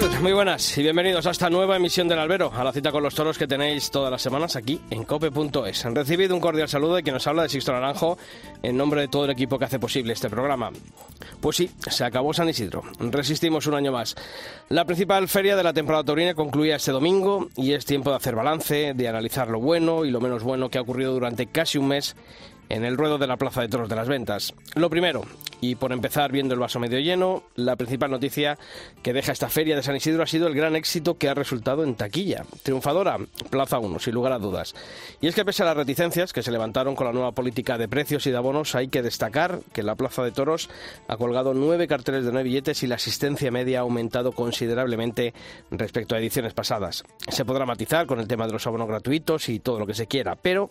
Tal? Muy buenas y bienvenidos a esta nueva emisión del Albero, a la cita con los toros que tenéis todas las semanas aquí en cope.es. Han recibido un cordial saludo de quien nos habla de Sixto Naranjo en nombre de todo el equipo que hace posible este programa. Pues sí, se acabó San Isidro. Resistimos un año más. La principal feria de la temporada taurina concluía este domingo y es tiempo de hacer balance, de analizar lo bueno y lo menos bueno que ha ocurrido durante casi un mes en el ruedo de la Plaza de Toros de las Ventas. Lo primero, y por empezar viendo el vaso medio lleno, la principal noticia que deja esta feria de San Isidro ha sido el gran éxito que ha resultado en taquilla. Triunfadora, Plaza 1, sin lugar a dudas. Y es que pese a las reticencias que se levantaron con la nueva política de precios y de abonos, hay que destacar que la Plaza de Toros ha colgado nueve carteles de nueve billetes y la asistencia media ha aumentado considerablemente respecto a ediciones pasadas. Se podrá matizar con el tema de los abonos gratuitos y todo lo que se quiera, pero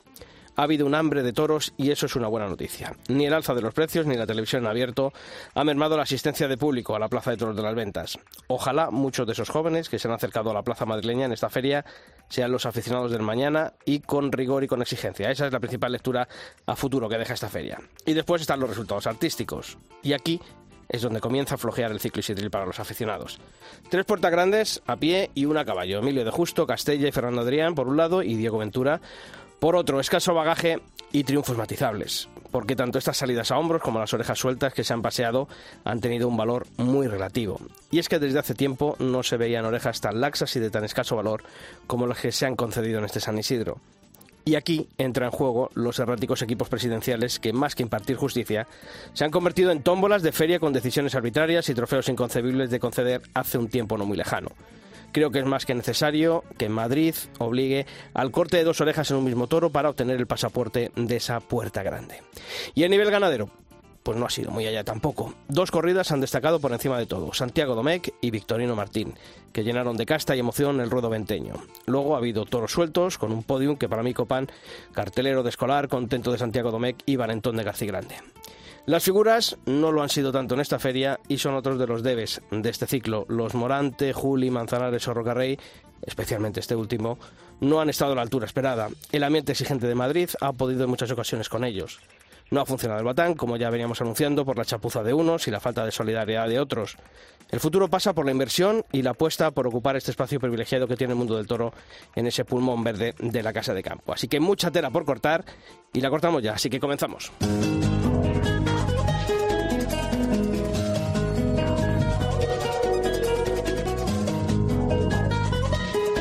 ha habido un hambre de toros y eso es una buena noticia. Ni el alza de los precios ni la televisión en abierto ha mermado la asistencia de público a la Plaza de Toros de las Ventas. Ojalá muchos de esos jóvenes que se han acercado a la Plaza madrileña en esta feria sean los aficionados del mañana y con rigor y con exigencia. Esa es la principal lectura a futuro que deja esta feria. Y después están los resultados artísticos. Y aquí es donde comienza a flojear el ciclo Isidril para los aficionados. Tres puertas grandes a pie y una a caballo. Emilio de Justo, Castella y Fernando Adrián por un lado y Diego Ventura por otro, escaso bagaje y triunfos matizables, porque tanto estas salidas a hombros como las orejas sueltas que se han paseado han tenido un valor muy relativo. Y es que desde hace tiempo no se veían orejas tan laxas y de tan escaso valor como las que se han concedido en este San Isidro. Y aquí entra en juego los erráticos equipos presidenciales que, más que impartir justicia, se han convertido en tómbolas de feria con decisiones arbitrarias y trofeos inconcebibles de conceder hace un tiempo no muy lejano. Creo que es más que necesario que Madrid obligue al corte de dos orejas en un mismo toro para obtener el pasaporte de esa puerta grande. Y a nivel ganadero, pues no ha sido muy allá tampoco. Dos corridas han destacado por encima de todo, Santiago Domecq y Victorino Martín, que llenaron de casta y emoción el ruedo venteño. Luego ha habido toros sueltos, con un podium que para mí copan cartelero de escolar, contento de Santiago Domecq y Valentón de García Grande. Las figuras no lo han sido tanto en esta feria y son otros de los debes de este ciclo. Los Morante, Juli, Manzanares o Rocarrey, especialmente este último, no han estado a la altura esperada. El ambiente exigente de Madrid ha podido en muchas ocasiones con ellos. No ha funcionado el batán, como ya veníamos anunciando, por la chapuza de unos y la falta de solidaridad de otros. El futuro pasa por la inversión y la apuesta por ocupar este espacio privilegiado que tiene el mundo del toro en ese pulmón verde de la casa de campo. Así que mucha tela por cortar y la cortamos ya, así que comenzamos.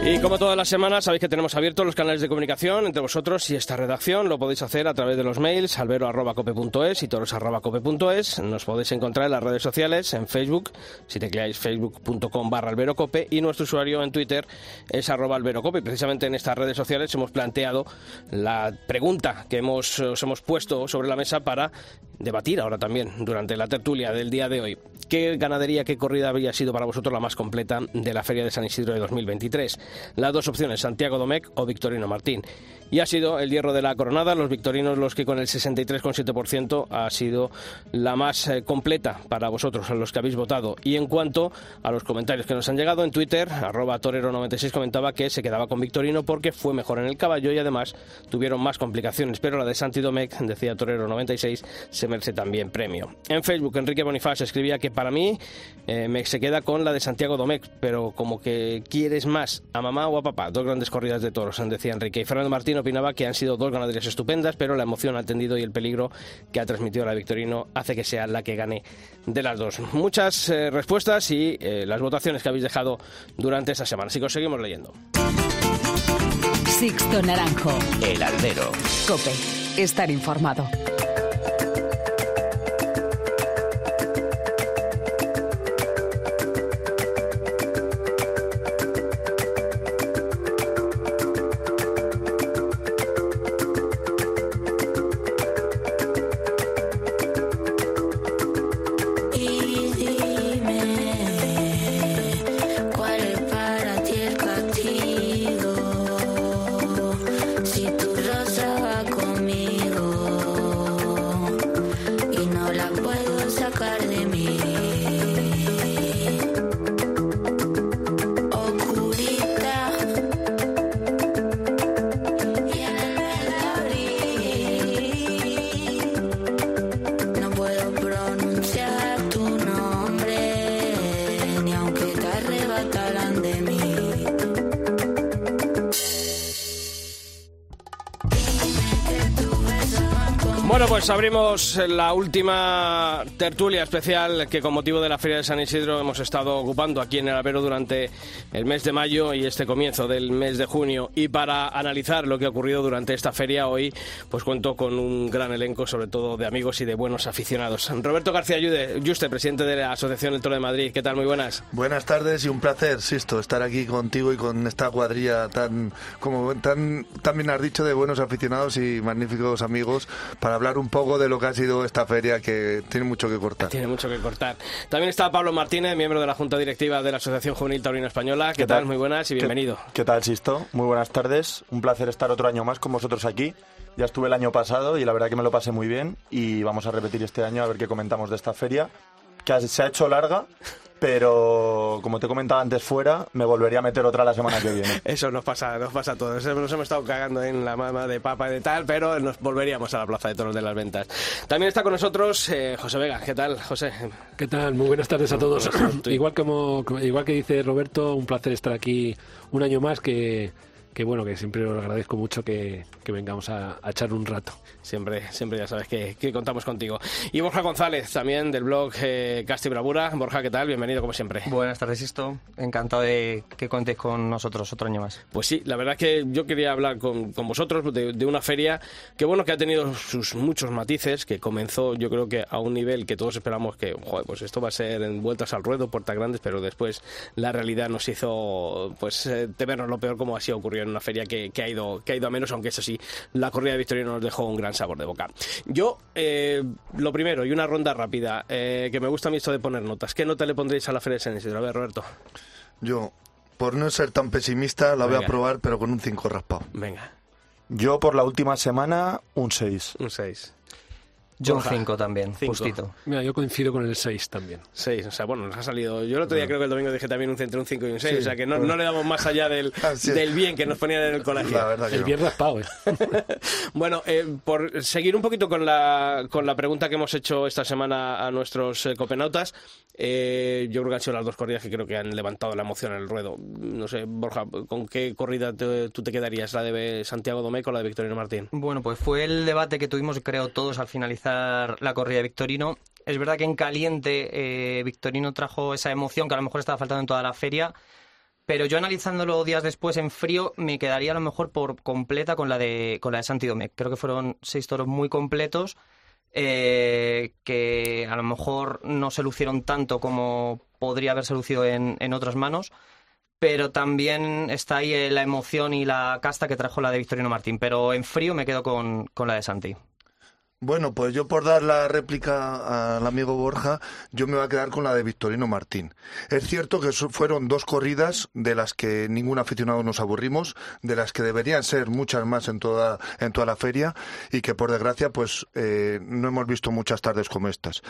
Y como todas las semanas, sabéis que tenemos abiertos los canales de comunicación entre vosotros y esta redacción. Lo podéis hacer a través de los mails albero.cope.es y toros.cope.es. Nos podéis encontrar en las redes sociales, en Facebook, si tecleáis facebook.com barra alberocope y nuestro usuario en Twitter es arroba alberocope. Precisamente en estas redes sociales hemos planteado la pregunta que hemos, os hemos puesto sobre la mesa para debatir ahora también durante la tertulia del día de hoy. ¿Qué ganadería, qué corrida habría sido para vosotros la más completa de la Feria de San Isidro de 2023? Las dos opciones, Santiago Domecq o Victorino Martín. Y ha sido el hierro de la coronada, los victorinos los que con el 63,7% ha sido la más eh, completa para vosotros, los que habéis votado. Y en cuanto a los comentarios que nos han llegado en Twitter, arroba torero96 comentaba que se quedaba con Victorino porque fue mejor en el caballo y además tuvieron más complicaciones. Pero la de Santi Domecq, decía Torero96, se merece también premio. En Facebook, Enrique Bonifaz escribía que para mí eh, me, se queda con la de Santiago Domecq, pero como que quieres más a mamá o a papá. Dos grandes corridas de toros, decía Enrique. Y Fernando Martín opinaba que han sido dos ganaderías estupendas, pero la emoción al tendido y el peligro que ha transmitido la Victorino hace que sea la que gane de las dos. Muchas eh, respuestas y eh, las votaciones que habéis dejado durante esta semana. Así que os seguimos leyendo. Sixto Naranjo. El albero. Cope. Estar informado. Abrimos la última tertulia especial que con motivo de la Feria de San Isidro hemos estado ocupando aquí en el Albero durante el mes de mayo y este comienzo del mes de junio. Y para analizar lo que ha ocurrido durante esta feria hoy, pues cuento con un gran elenco, sobre todo de amigos y de buenos aficionados. Roberto García Yuste, presidente de la Asociación El Toro de Madrid. ¿Qué tal? Muy buenas. Buenas tardes y un placer, Sisto, estar aquí contigo y con esta cuadrilla tan, como tan, tan bien has dicho, de buenos aficionados y magníficos amigos para hablar un poco de lo que ha sido esta feria que tiene mucho que cortar. Tiene mucho que cortar. También está Pablo Martínez, miembro de la Junta Directiva de la Asociación Juvenil Taurina Española. ¿Qué, tal? Muy buenas y bienvenido. ¿Qué, tal, Sisto? Muy buenas tardes. Un placer estar otro año más con vosotros aquí. Ya estuve el año pasado y la verdad que me lo pasé muy bien y vamos a repetir este año a ver qué comentamos de esta feria, que se ha hecho larga, pero como te comentaba antes fuera, me volvería a meter otra la semana que viene. Eso nos pasa, nos pasa a todos. Nos hemos estado cagando en la mama de papa y de tal, pero nos volveríamos a la Plaza de Toros de las Ventas. También está con nosotros eh, José Vega. ¿Qué tal, José? ¿Qué tal? Muy buenas tardes a todos. igual como igual que dice Roberto, un placer estar aquí un año más que que bueno, que siempre os agradezco mucho que, vengamos a, echar un rato. Siempre, siempre ya sabes que, contamos contigo. Y Borja González, también del blog eh, Casti Bravura. Borja, ¿qué tal? Bienvenido como siempre. Buenas tardes, Sisto. Encantado de que contéis con nosotros otro año más. Pues sí, la verdad que yo quería hablar con, vosotros de, una feria que bueno, que ha tenido sus muchos matices, que comenzó yo creo que a un nivel que todos esperamos que, joder, pues esto va a ser en vueltas al ruedo, puertas grandes, pero después la realidad nos hizo pues eh, temernos lo peor como así ocurrió en una feria que, ha ido, que ha ido a menos, aunque eso sí, la corrida de Victoria nos dejó un gran sabor de boca. Yo, eh, lo primero, y una ronda rápida, eh, que me gusta a mí esto de poner notas. ¿Qué nota le pondréis a la Feria de San Isidro? A ver, Roberto. Yo, por no ser tan pesimista, la voy a probar, pero con un 5 raspado. Venga. Yo, por la última semana, un 6. Un 6. Yo un 5 también, justito. Mira, yo coincido con el 6 también. 6, o sea, bueno, nos ha salido. Yo el otro día creo que el domingo dije también un entre un 5 y un 6, o sea que no, no, le damos más allá del, del bien que nos ponían en el colegio. La verdad que el bien raspado, ¿eh? bueno, eh, por seguir un poquito con la, con la pregunta que hemos hecho esta semana a nuestros eh, copenautas, eh, yo creo que han sido las dos corridas que creo que han levantado la emoción en el ruedo. No sé, Borja, ¿con qué corrida tú te quedarías? ¿La de Santiago Domeco o la de Victorino Martín? Bueno, pues fue el debate que tuvimos, creo, todos al finalizar la corrida de Victorino. Es verdad que en caliente eh, Victorino trajo esa emoción que a lo mejor estaba faltando en toda la feria, pero yo analizándolo días después en frío me quedaría a lo mejor por completa con la de con la de Santidomec. Creo que fueron seis toros muy completos eh, que a lo mejor no se lucieron tanto como podría haberse lucido en, en otras manos pero también está ahí la emoción y la casta que trajo la de Victorino Martín. Pero en frío me quedo con, con la de Santi. Bueno, pues yo por dar la réplica al amigo Borja, yo me voy a quedar con la de Victorino Martín. Es cierto que fueron dos corridas de las que ningún aficionado nos aburrimos, de las que deberían ser muchas más en toda, en toda la feria y que por desgracia pues eh, no hemos visto muchas tardes como estas.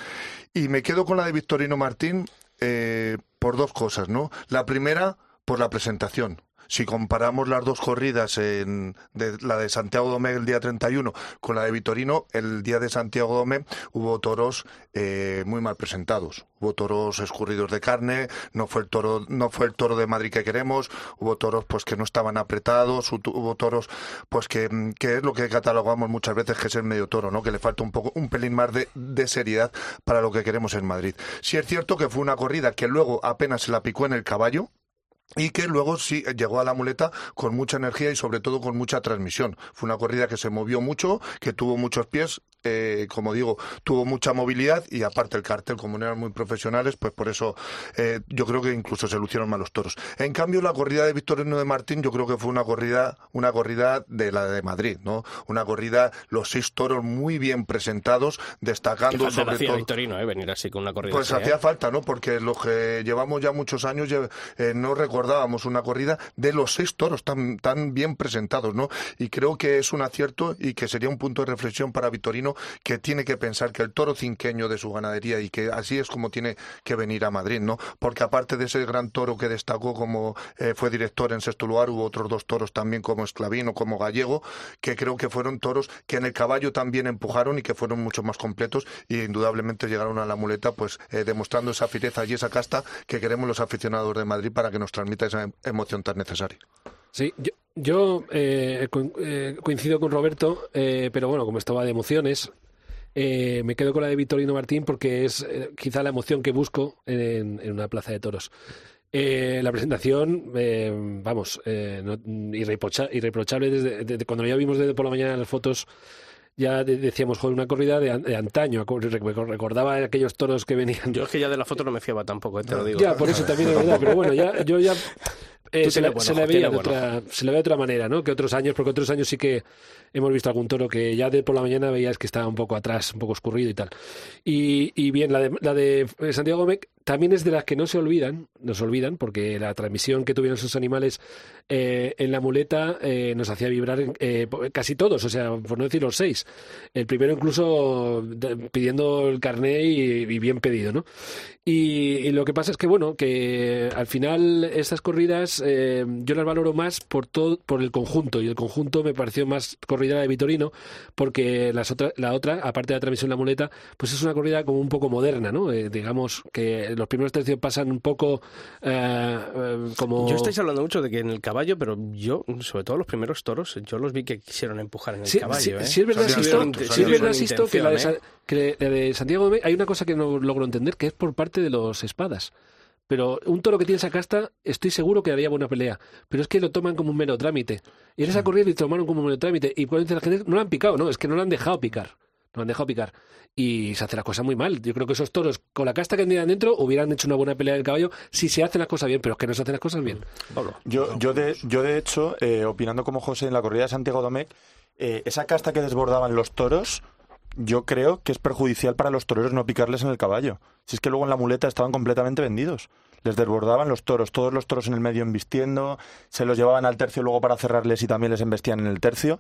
Y me quedo con la de Victorino Martín eh, por dos cosas, ¿no? La primera, por la presentación si comparamos las dos corridas, en, de, la de Santiago Domé el día 31 con la de Vitorino, el día de Santiago Domé hubo toros eh, muy mal presentados. Hubo toros escurridos de carne, no fue el toro, no fue el toro de Madrid que queremos, hubo toros pues que no estaban apretados, hubo toros pues que, que es lo que catalogamos muchas veces que es el medio toro, ¿no? Que le falta un poco, un pelín más de, de seriedad para lo que queremos en Madrid. Si es cierto que fue una corrida que luego apenas se la picó en el caballo, y que luego sí llegó a la muleta con mucha energía y sobre todo con mucha transmisión. Fue una corrida que se movió mucho, que tuvo muchos pies, eh, como digo, tuvo mucha movilidad y aparte el cartel, como no eran muy profesionales, pues por eso eh, yo creo que incluso se lucieron mal los toros. En cambio, la corrida de Victorino de Martín yo creo que fue una corrida, una corrida de la de Madrid, ¿no? Una corrida, los seis toros muy bien presentados, destacando sobre todo... Victorino, ¿eh? Venir así con una corrida Pues hacía falta, ¿no? Porque los que llevamos ya muchos años no recordábamos una corrida de los seis toros tan, tan bien presentados, ¿no? Y creo que es un acierto y que sería un punto de reflexión para Victorino Que tiene que pensar que el toro cinqueño de su ganadería y que así es como tiene que venir a Madrid, ¿no? Porque aparte de ese gran toro que destacó como eh, fue director en sexto lugar, hubo otros dos toros también como Esclavino, como Gallego, que creo que fueron toros que en el caballo también empujaron y que fueron mucho más completos y indudablemente llegaron a la muleta pues eh, demostrando esa fireza y esa casta que queremos los aficionados de Madrid para que nos transmita esa em, emoción tan necesaria. Sí, yo, yo eh, eh, coincido con Roberto, pero bueno, como estaba de emociones, me quedo con la de Victorino Martín porque es quizá la emoción que busco en, una plaza de toros. la presentación, vamos, irreprochable desde, cuando ya vimos desde por la mañana las fotos ya decíamos, joder, una corrida de, antaño. Recordaba aquellos toros que venían. Yo es que ya de la foto no me fiaba tampoco, eh, te lo digo. Ya, por eso también es verdad. Pero bueno, ya, yo ya eh, se, se, le veía de otra, se le ve de otra manera, ¿no? Que otros años, porque otros años sí que hemos visto algún toro que ya de por la mañana veías que estaba un poco atrás, un poco escurrido y tal. Y, y bien, la de, la de Santiago Gómez también es de las que no se olvidan, nos olvidan, porque la transmisión que tuvieron esos animales eh, en la muleta eh, nos hacía vibrar eh, casi todos, o sea, por no decir los seis. El primero incluso pidiendo el carné y, bien pedido, ¿no? Y, lo que pasa es que, bueno, que al final estas corridas yo las valoro más por todo, por el conjunto, y el conjunto me pareció más corrida de Vitorino, porque las otra, la otra, aparte de la transmisión en la muleta, pues es una corrida como un poco moderna, ¿no? digamos que los primeros tercios pasan un poco como... Yo estáis hablando mucho de que en el caballo pero yo, sobre todo los primeros toros, yo los vi que quisieron empujar en el caballo. Sí, ¿eh? sí, es verdad, Sisto, que, la de, que de Santiago hay una cosa que no logro entender, que es por parte de los espadas. Pero un toro que tiene esa casta, estoy seguro que haría buena pelea. Pero es que lo toman como un mero trámite. Y en esa mm. corrida y tomaron como un mero trámite. Y cuando la gente, no lo han picado, no, es que no lo han dejado picar. No han dejado picar y se hace la cosa muy mal. Yo creo que esos toros, con la casta que tenían dentro, hubieran hecho una buena pelea del caballo si se hacen las cosas bien, pero es que no se hacen las cosas bien. Yo, yo, de, yo de hecho, eh, opinando como José en la corrida de Santiago Domecq, eh, esa casta que desbordaban los toros, yo creo que es perjudicial para los toreros no picarles en el caballo. Si es que luego en la muleta estaban completamente vendidos. Les desbordaban los toros, todos los toros en el medio embistiendo, se los llevaban al tercio luego para cerrarles y también les embestían en el tercio.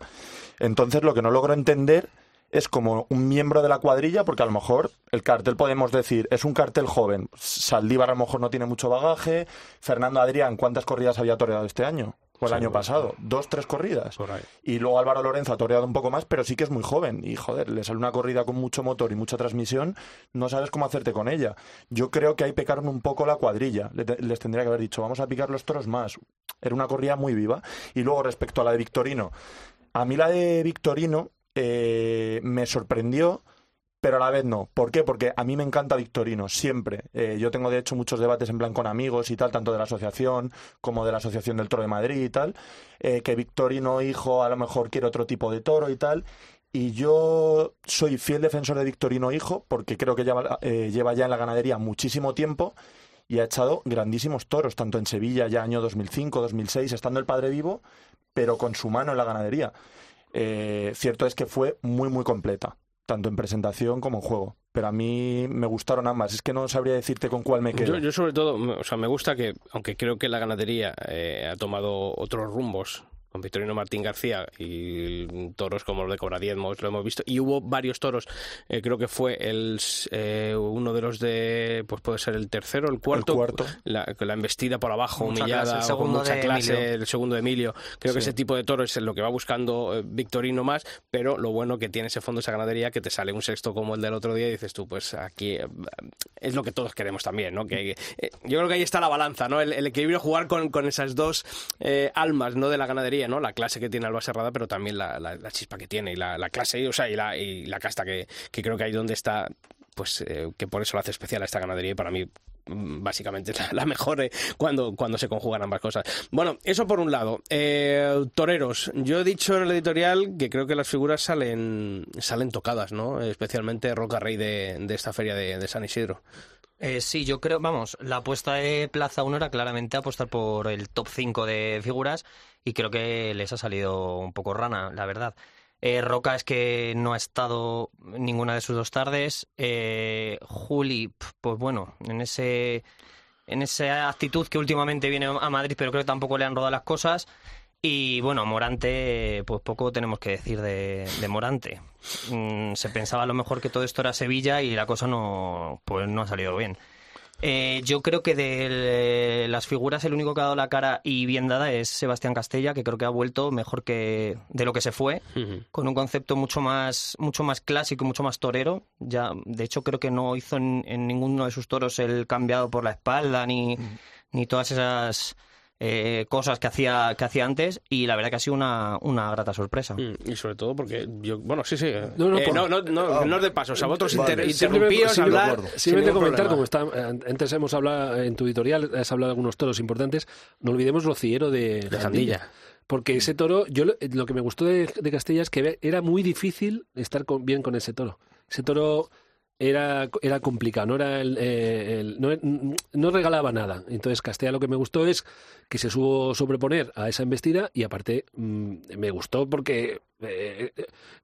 Entonces lo que no logro entender es como un miembro de la cuadrilla, porque a lo mejor el cartel podemos decir, es un cartel joven. Saldívar a lo mejor no tiene mucho bagaje. Fernando Adrián, ¿cuántas corridas había toreado este año? O el año pasado, dos, tres corridas. Y luego Álvaro Lorenzo ha toreado un poco más, pero sí que es muy joven. Y joder, le sale una corrida con mucho motor y mucha transmisión, no sabes cómo hacerte con ella. Yo creo que ahí pecaron un poco la cuadrilla. Les tendría que haber dicho, vamos a picar los toros más. Era una corrida muy viva. Y luego respecto a la de Victorino, a mí la de Victorino eh, me sorprendió, pero a la vez no. ¿Por qué? Porque a mí me encanta Victorino, siempre. Eh, yo tengo de hecho muchos debates en plan con amigos y tal, tanto de la asociación como de la Asociación del Toro de Madrid y tal, eh, que Victorino hijo a lo mejor quiere otro tipo de toro y tal. Y yo soy fiel defensor de Victorino hijo porque creo que lleva, lleva ya en la ganadería muchísimo tiempo y ha echado grandísimos toros, tanto en Sevilla ya año 2005, 2006, estando el padre vivo, pero con su mano en la ganadería. Eh, cierto es que fue muy, muy completa, tanto en presentación como en juego. Pero a mí me gustaron ambas. Es que no sabría decirte con cuál me quedo. Yo, sobre todo, o sea, me gusta que, aunque creo que la ganadería eh, ha tomado otros rumbos con Victorino Martín García y toros como los de Cobradiezmos, lo hemos visto. Y hubo varios toros, eh, creo que fue el eh, uno de los de, pues puede ser el tercero, el cuarto, La, la, embestida por abajo, humillada, con mucha clase, el segundo de Emilio. Creo que ese tipo de toros es lo que va buscando eh, Victorino más, pero lo bueno que tiene ese fondo, esa ganadería, que te sale un sexto como el del otro día y dices tú, pues aquí es lo que todos queremos también, ¿no? Que, yo creo que ahí está la balanza, ¿no? El, equilibrio, jugar con, con esas dos almas, ¿no? De la ganadería La clase que tiene Alba Serrada, pero también la, chispa que tiene y la, clase, o sea, y la, y la casta que, creo que ahí donde está, pues eh, que por eso lo hace especial a esta ganadería y para mí mm, básicamente es la, mejor eh, cuando, cuando se conjugan ambas cosas. Bueno, eso por un lado. Eh, toreros, yo he dicho en el editorial que creo que las figuras salen, salen tocadas, ¿no? Especialmente Roca Rey de, esta feria de San Isidro. Eh, sí, yo creo, vamos, la apuesta de Plaza 1 era claramente apostar por el top 5 de figuras y creo que les ha salido un poco rana, la verdad. Eh, Roca es que no ha estado ninguna de sus dos tardes. Eh, Juli, pues bueno, en ese en esa actitud que últimamente viene a Madrid, pero creo que tampoco le han rodado las cosas. Y bueno, Morante, pues poco tenemos que decir de, Morante. Mm, se pensaba a lo mejor que todo esto era Sevilla y la cosa no, pues no ha salido bien. Eh, yo creo que de las figuras el único que ha dado la cara y bien dada es Sebastián Castella, que creo que ha vuelto mejor que de lo que se fue, con un concepto mucho más, mucho más clásico, mucho más torero. Ya, de hecho, creo que no hizo en, ninguno de sus toros el cambiado por la espalda ni, ni todas esas eh, cosas que hacía que hacía antes y la verdad que ha sido una, una grata sorpresa. Mm, y sobre todo porque yo, bueno, sí, sí. No, no, eh, no, no, no, no, de paso, o sea, vosotros vale. interrumpíos, hablar. Simplemente comentar, como está, antes hemos hablado en tu editorial, has hablado de algunos toros importantes, no olvidemos Rociero de, de Jandilla. Porque ese toro, yo lo, que me gustó de, de, Castella es que era muy difícil estar bien con ese toro. Ese toro era, era complicado, no, era el, no, no, regalaba nada. Entonces Castella lo que me gustó es que se supo sobreponer a esa embestida y aparte mm, me gustó porque eh,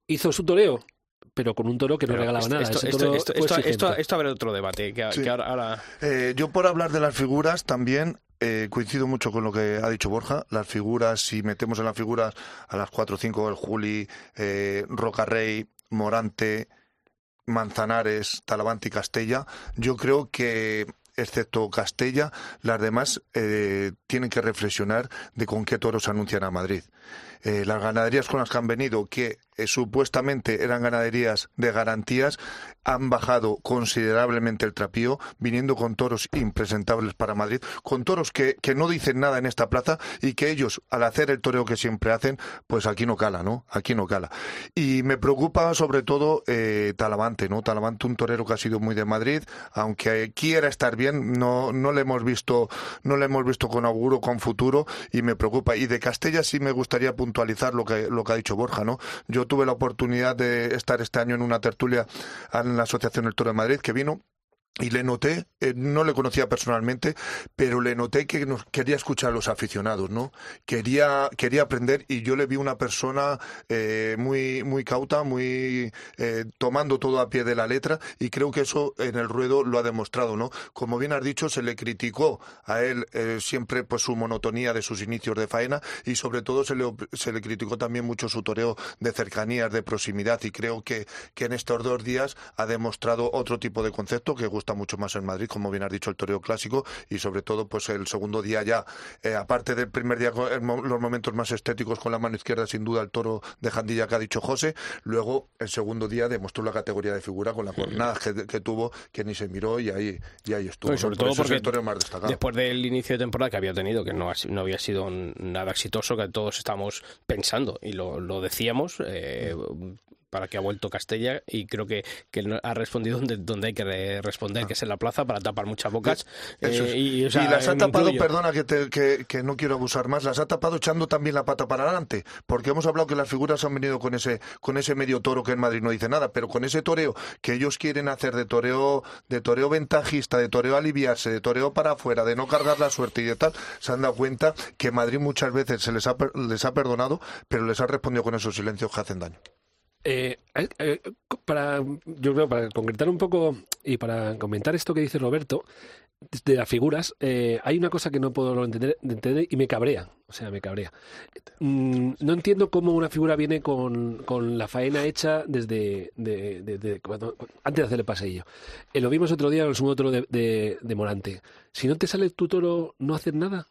hizo su toreo, pero con un toro que no regalaba nada. Esto, esto, esto, esto, habrá otro debate. Que, ahora... Eh, yo por hablar de las figuras también eh, coincido mucho con lo que ha dicho Borja. Las figuras, si metemos en las figuras a las 4 o 5 el Juli, eh, Rocarrey, Morante, Manzanares, Talavante y Castella, yo creo que excepto Castella, las demás eh, tienen que reflexionar de con qué toros anuncian a Madrid. Eh, las ganaderías con las que han venido, que eh, supuestamente eran ganaderías de garantías, han bajado considerablemente el trapío, viniendo con toros impresentables para Madrid, con toros que, que, no dicen nada en esta plaza y que ellos, al hacer el toreo que siempre hacen, pues aquí no cala, ¿no? Aquí no cala. Y me preocupa sobre todo eh, Talavante, ¿no? Talavante, un torero que ha sido muy de Madrid, aunque quiera estar bien, no, no le hemos visto, no le hemos visto con auguro, con futuro, y me preocupa. Y de Castella sí me gustaría puntualizar lo que, lo que ha dicho Borja, ¿no? Yo tuve la oportunidad de estar este año en una tertulia en la Asociación El Toro de Madrid que vino y le noté, eh, no le conocía personalmente, pero le noté que nos quería escuchar a los aficionados, ¿no? Quería, quería aprender y yo le vi una persona eh, muy, muy cauta, muy eh, tomando todo a pie de la letra y creo que eso en el ruedo lo ha demostrado, ¿no? Como bien has dicho, se le criticó a él siempre pues su monotonía de sus inicios de faena y sobre todo se le, se le criticó también mucho su toreo de cercanías, de proximidad y creo que, que en estos dos días ha demostrado otro tipo de concepto que gusta mucho más en Madrid, como bien has dicho, el toreo clásico y sobre todo pues el segundo día ya, eh, aparte del primer día, los momentos más estéticos con la mano izquierda, sin duda el toro de Jandilla que ha dicho José, luego el segundo día demostró la categoría de figura con la jornada que, tuvo, que ni se miró y ahí, y ahí estuvo. Y sobre todo porque el toreo más destacado. después del inicio de temporada que había tenido, que no, no había sido nada exitoso, que todos estábamos pensando y lo, lo decíamos, eh, para que ha vuelto Castella y creo que, que ha respondido donde, donde hay que responder, que es en la plaza, para tapar muchas bocas. Eh, y, las ha tapado, perdona que, que, no quiero abusar más, las ha tapado echando también la pata para adelante, porque hemos hablado que las figuras han venido con ese, con ese medio toro que en Madrid no dice nada, pero con ese toreo que ellos quieren hacer de toreo, de toreo ventajista, de toreo aliviarse, de toreo para afuera, de no cargar la suerte y de tal, se han dado cuenta que Madrid muchas veces se les ha, les ha perdonado, pero les ha respondido con esos silencios que hacen daño. Eh, eh, eh, para, yo creo, para concretar un poco y para comentar esto que dice Roberto, de las figuras, hay una cosa que no puedo entender, y me cabrea, o sea, me cabrea. Mm, no entiendo cómo una figura viene con, con la faena hecha desde antes de hacer el paseillo. lo vimos otro día en el toro de, de Morante. Si no te sale tu toro, ¿no hacer nada?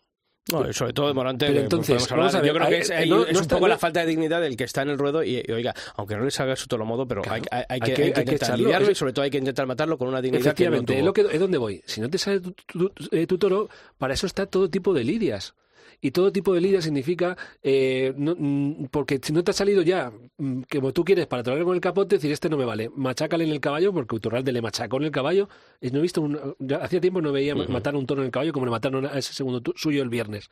No, sobre todo de Morante. Pero entonces, yo creo que es, un poco la falta de dignidad del que está en el ruedo y, oiga, aunque no le salga su todo modo, pero hay, que, hay, que, intentar lidiarlo y sobre todo hay que intentar matarlo con una dignidad Efectivamente, que es, lo que, es donde voy. Si no te sale tu, eh, tu, toro, para eso está todo tipo de lidias y todo tipo de lidia significa, eh, mm, porque si no te ha salido ya, mm, como tú quieres, para traerlo con el capote, decir, este no me vale, machácale en el caballo, porque Uturralde le machacó en el caballo, y no he visto, hacía tiempo no veía matar a un toro en el caballo como le mataron a ese segundo suyo el viernes.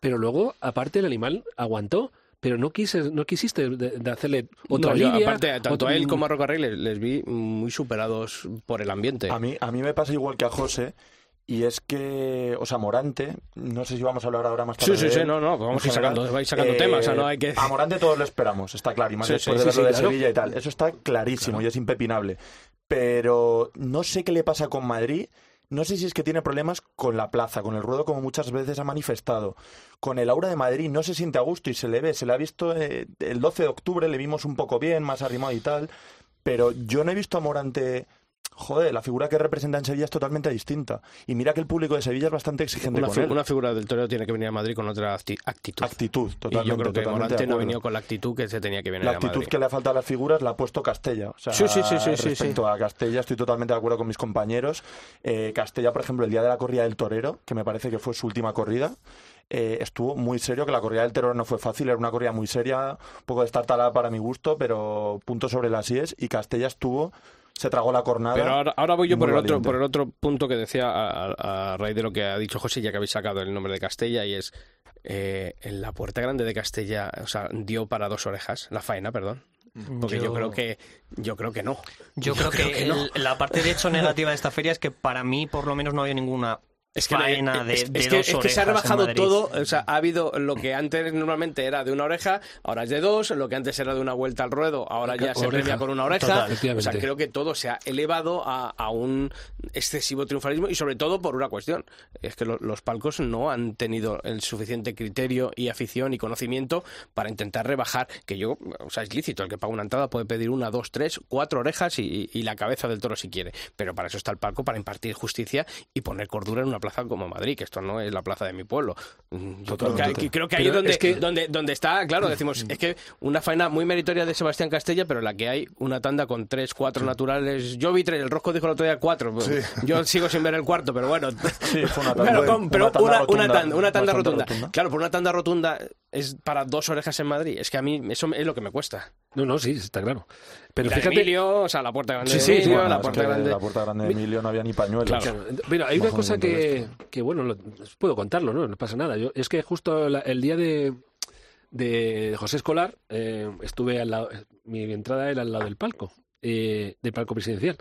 Pero luego, aparte, el animal aguantó pero no quise, no quisiste de, hacerle otra no, aparte, tanto a él como a Rocarrey les, les, vi muy superados por el ambiente. A mí, a mí me pasa igual que a José, y es que, o sea, Morante, no sé si vamos a hablar ahora más tarde. Sí, sí, sí, no, no, vamos a ir sacando, vais sacando temas, no hay que... A Morante todos lo esperamos, está claro, y más después de verlo de Sevilla y tal. Eso está clarísimo y es impepinable. Pero no sé qué le pasa con Madrid, no sé si es que tiene problemas con la plaza, con el ruedo, como muchas veces ha manifestado. Con el aura de Madrid no se siente a gusto y se le ve, se le ha visto eh, el 12 de octubre, le vimos un poco bien, más arrimado y tal, pero yo no he visto a Morante joder, la figura que representa en Sevilla es totalmente distinta. Y mira que el público de Sevilla es bastante exigente una, con él. Una figura del torero tiene que venir a Madrid con otra actitud. Actitud, totalmente. Y yo creo que Morante no ha venido con la actitud que se tenía que venir La actitud que le ha faltado a las figuras la ha puesto Castella. O sea, sí, sí, sí, sí, respecto a Castella estoy totalmente de acuerdo con mis compañeros. Eh, Castella, por ejemplo, el día de la corrida del torero, que me parece que fue su última corrida, eh, estuvo muy serio, que la corrida del torero no fue fácil, era una corrida muy seria, un poco destartalada para mi gusto, pero punto sobre las IES, y Castella estuvo se tragó la cornada. Pero ahora, voy yo por el, otro, por el otro punto que decía a, raíz de lo que ha dicho José, ya que habéis sacado el nombre de Castella, y es eh, en la puerta grande de Castella, o sea, dio para dos orejas, la faena, perdón. Porque yo, creo que yo creo que no. Yo, creo, que, la parte de hecho negativa de esta feria es que para mí por lo menos no había ninguna es que, se ha rebajado todo, o sea, ha habido lo que antes normalmente era de una oreja, ahora es de dos, lo que antes era de una vuelta al ruedo, ahora ya se premia con una oreja. o sea, creo que todo se ha elevado a, un excesivo triunfalismo y sobre todo por una cuestión, es que los palcos no han tenido el suficiente criterio y afición y conocimiento para intentar rebajar, que yo, o sea, es lícito, el que paga una entrada puede pedir una, dos, tres, cuatro orejas y, y la cabeza del toro si quiere, pero para eso está el palco, para impartir justicia y poner cordura en una plaza como Madrid, que esto no es la plaza de mi pueblo. Yo creo, que, ahí es donde, donde, donde está, claro, decimos, es que una faena muy meritoria de Sebastián Castella, pero la que hay una tanda con tres, cuatro naturales. Yo vi tres, el Rosco dijo el otro día cuatro. Yo sigo sin ver el cuarto, pero bueno. Sí, fue una tanda, pero, una, tanda, una tanda rotunda. Claro, por una tanda rotunda es para dos orejas en Madrid. Es que a mí eso es lo que me cuesta. No, no, sí, está claro. Pero fíjate, Emilio, o sea, la puerta grande de Emilio, la puerta grande. La puerta grande de Emilio no había ni pañuelos. Mira, hay una cosa que, que bueno, puedo contarlo, ¿no? No pasa nada. Yo, es que justo el día de, de José Escolar eh, estuve al lado, mi entrada era al lado del palco, eh, del palco presidencial.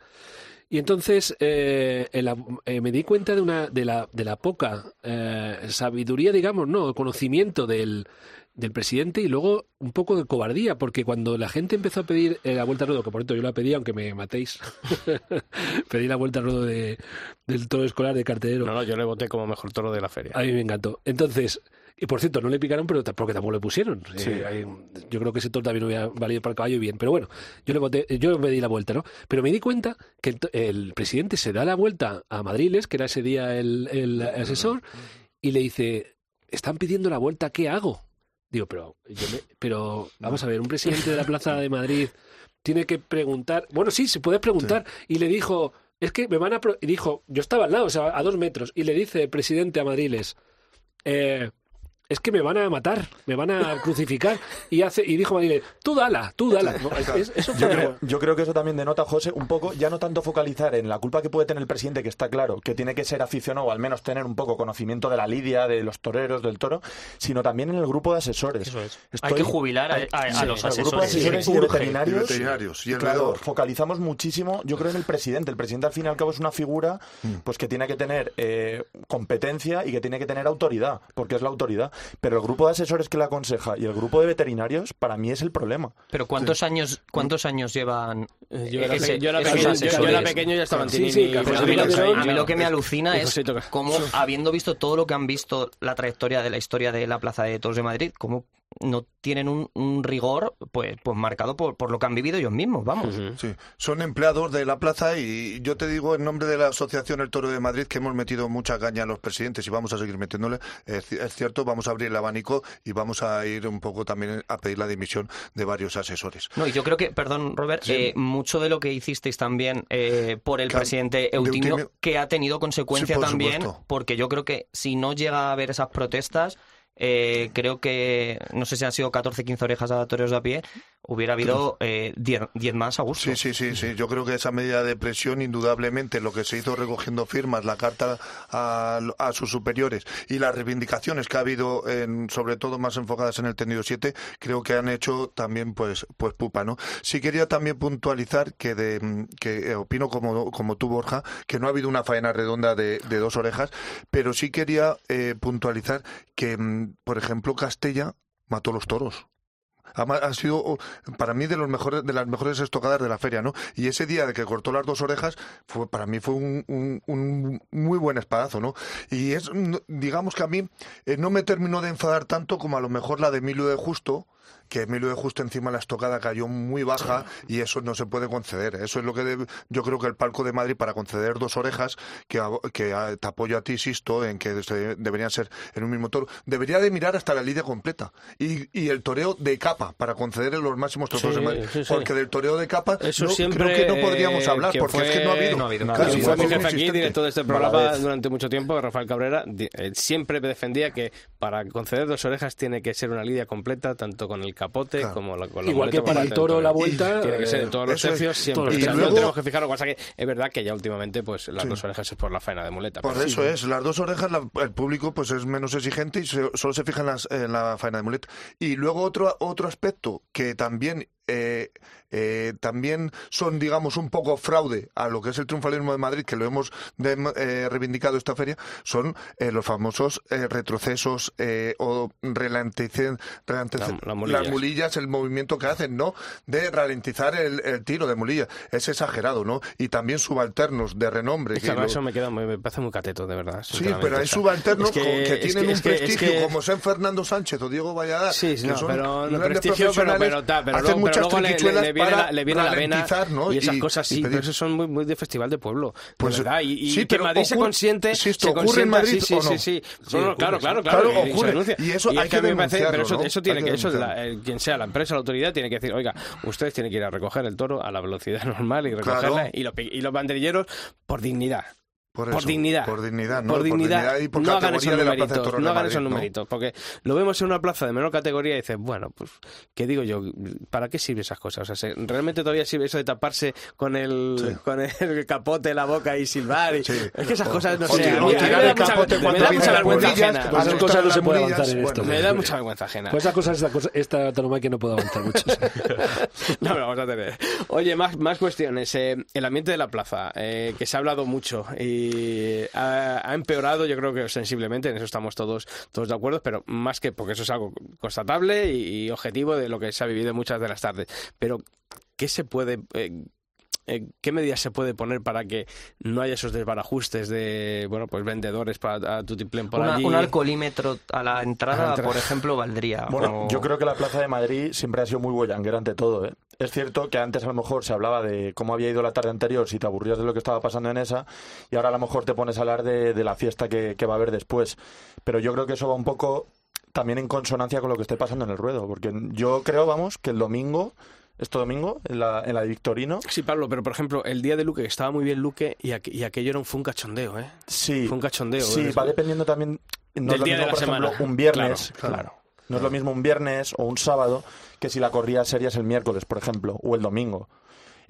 Y entonces eh, eh, me di cuenta de, una, de, la, de la poca eh, sabiduría, digamos, no, conocimiento del, del presidente y luego un poco de cobardía, porque cuando la gente empezó a pedir la vuelta al ruedo, que por cierto yo la pedí, aunque me matéis, pedí la vuelta al ruedo de, del toro escolar de cartelero. No, no, yo le voté como mejor toro de la feria. A mí me encantó. Entonces, y por cierto, no le picaron, pero porque tampoco le pusieron. yo creo que ese toro también hubiera valido para el caballo bien. Pero bueno, yo le yo me di la vuelta, ¿no? Pero me di cuenta que el, presidente se da la vuelta a Madriles, que era ese día el, el asesor, y le dice, están pidiendo la vuelta, ¿qué hago? Digo, pero, pero vamos a ver, un presidente de la Plaza de Madrid tiene que preguntar. Bueno, sí, se puede preguntar. Y le dijo, es que me van a. Y dijo, yo estaba al lado, o sea, a dos metros. Y le dice el presidente a Madriles, eh, es que me van a matar, me van a crucificar. Y hace y dijo Madrid, tú dala, tú dala. yo, creo, que eso también denota, José, un poco, ya no tanto focalizar en la culpa que puede tener el presidente, que está claro, que tiene que ser aficionado o al menos tener un poco conocimiento de la lidia, de los toreros, del toro, sino también en el grupo de asesores. Hay que jubilar a, los asesores. El grupo de asesores y, veterinarios. Y, focalizamos muchísimo, yo creo, en el presidente. El presidente, al fin y al cabo, es una figura mm. pues que tiene que tener eh, competencia y que tiene que tener autoridad, porque es la autoridad. Pero el grupo de asesores que le aconseja y el grupo de veterinarios, para mí es el problema. Pero ¿cuántos años cuántos años llevan yo era, pequeño, y ya estaban sí, sí, a, mí lo, que me alucina es cómo, habiendo visto todo lo que han visto la trayectoria de la historia de la Plaza de Toros de Madrid, cómo no tienen un, rigor pues, pues marcado por, por, lo que han vivido ellos mismos, vamos. Sí, son empleados de la plaza y yo te digo en nombre de la Asociación El Toro de Madrid que hemos metido mucha caña a los presidentes y vamos a seguir metiéndole. Es, cierto, vamos a abrir el abanico y vamos a ir un poco también a pedir la dimisión de varios asesores. No, y yo creo que, perdón, Robert, eh, mucho de lo que hicisteis también eh, por el presidente Eutimio, que ha tenido consecuencia también, porque yo creo que si no llega a haber esas protestas eh, creo que, no sé si han sido 14, 15 orejas a toreros de a pie, hubiera habido 10 eh, más a gusto. Sí, sí, sí, sí. Yo creo que esa medida de presión, indudablemente, lo que se hizo recogiendo firmas, la carta a, sus superiores y las reivindicaciones que ha habido, en, sobre todo más enfocadas en el tendido 7, creo que han hecho también, pues, pues pupa, ¿no? Sí quería también puntualizar que, de, que eh, opino como, como tú, Borja, que no ha habido una faena redonda de, dos orejas, pero sí quería puntualizar que mm, por ejemplo, Castella mató los toros. Ha, sido para mí de los mejores de las mejores estocadas de la feria, ¿no? Y ese día de que cortó las dos orejas fue para mí fue un, un, muy buen espadazo, ¿no? Y es digamos que a mí eh, no me terminó de enfadar tanto como a lo mejor la de Emilio de Justo, que Emilio de Justo encima la estocada cayó muy baja y eso no se puede conceder. Eso es lo que yo creo que el palco de Madrid para conceder dos orejas, que, que te apoyo a ti, Sisto, en que deberían ser en un mismo toro, debería de mirar hasta la lidia completa y, y el toreo de capa para conceder los máximos trofeos de Madrid. Porque del toreo de capa eso no, siempre, creo que no podríamos hablar, porque es que no ha habido. No ha habido. fue mi jefe aquí, director de este programa durante mucho tiempo, Rafael Cabrera, eh, siempre defendía que para conceder dos orejas tiene que ser una lidia completa, tanto con el capote como Igual que para el toro la vuelta. Tiene que ser en todos los tercios siempre. Y luego, tenemos que fijarlo, cosa que es verdad que ya últimamente pues las dos orejas es por la faena de muleta. Por eso es, las dos orejas el público pues es menos exigente y solo se fija en, en la faena de muleta. Y luego otro, otro aspecto que también eh, eh, también son, digamos, un poco fraude a lo que es el triunfalismo de Madrid, que lo hemos eh, reivindicado esta feria, son los famosos retrocesos o ralentizar las mulillas, el movimiento que hacen, ¿no? De ralentizar el, tiro de mulilla. Es exagerado, ¿no? Y también subalternos de renombre. Es que eso me, queda, me parece muy cateto, de verdad. Sí, pero hay subalternos que, tienen un prestigio, como San Fernando Sánchez o Diego Valladares. Sí, que son pero no prestigio, pero, pero, pero, luego le, le, viene, la, le viene la vena y esas cosas sí, pero eso son muy, muy de festival de pueblo, pues, verdad. Y, sí, que Madrid se consiente, si esto ocurre en Madrid sí, o no. sí, sí, sí. claro, claro, claro, ocurre. Y eso hay que denunciarlo, Pero eso, eso tiene que, eso quien sea la empresa, la autoridad tiene que decir, oiga, ustedes tienen que ir a recoger el toro a la velocidad normal y recogerla y los banderilleros por dignidad. Por, dignidad. Por dignidad, ¿no? Por dignidad. y por no hagan esos numeritos, no hagan esos numeritos. Porque lo vemos en una plaza de menor categoría y dices, bueno, pues, ¿qué digo yo? ¿Para qué sirven esas cosas? O sea, ¿realmente todavía sirve eso de taparse con el, con el capote, la boca y silbar? Es que esas cosas, no sé, me, da mucha, me da mucha vergüenza ajena. Esas cosas no se puede avanzar en esto. Me da mucha vergüenza ajena. Pues esa cosa, esta, cosa, esta que no puedo avanzar mucho. no, lo vamos a tener. Oye, más, más cuestiones. Eh, el ambiente de la plaza, eh, que se ha hablado mucho y ha, empeorado, yo creo que sensiblemente, en eso estamos todos, todos de acuerdo, pero más que porque eso es algo constatable y, objetivo de lo que se ha vivido muchas de las tardes. Pero, ¿qué se puede... Eh, eh, ¿Qué medidas se puede poner para que no haya esos desbarajustes de bueno pues vendedores para tu por allí? Un alcoholímetro a la entrada, por ejemplo, valdría. Bueno, yo creo que la Plaza de Madrid siempre ha sido muy bollanguera ante todo. ¿eh? Es cierto que antes a lo mejor se hablaba de cómo había ido la tarde anterior, si te aburrías de lo que estaba pasando en esa, y ahora a lo mejor te pones a hablar de, la fiesta que, que va a haber después. Pero yo creo que eso va un poco también en consonancia con lo que esté pasando en el ruedo, porque yo creo, vamos, que el domingo este domingo, en la, en la de Victorino. Sí, Pablo, pero por ejemplo, el día de Luque, que estaba muy bien Luque, y, y aquello era un, fue un cachondeo, ¿eh? Sí. Fue un cachondeo. Sí, ¿eh? va dependiendo también. No Del día de la semana. un viernes. Claro, No es lo mismo un viernes o un sábado que si la corrida sería el miércoles, por ejemplo, o el domingo.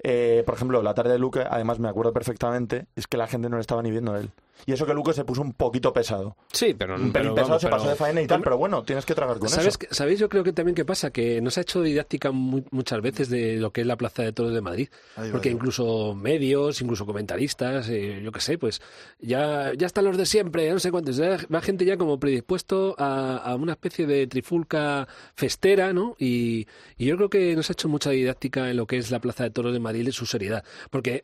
Eh, por ejemplo, la tarde de Luque, además me acuerdo perfectamente, es que la gente no le estaba ni viendo a él. Y eso que Luque se puso un poquito pesado. Sí, pero... Un pelín pesado, se pasó de faena y tal, pero bueno, tienes que tragar con ¿sabes, eso. ¿Sabéis? Yo creo que también que pasa que no se ha hecho didáctica muchas veces de lo que es la Plaza de Toros de Madrid. porque incluso medios, incluso comentaristas, eh, yo qué sé, pues ya, ya están los de siempre, no sé cuántos. Va gente ya como predispuesto a, una especie de trifulca festera, ¿no? Y, y yo creo que no se ha hecho mucha didáctica en lo que es la Plaza de Toros de Madrid y su seriedad. Porque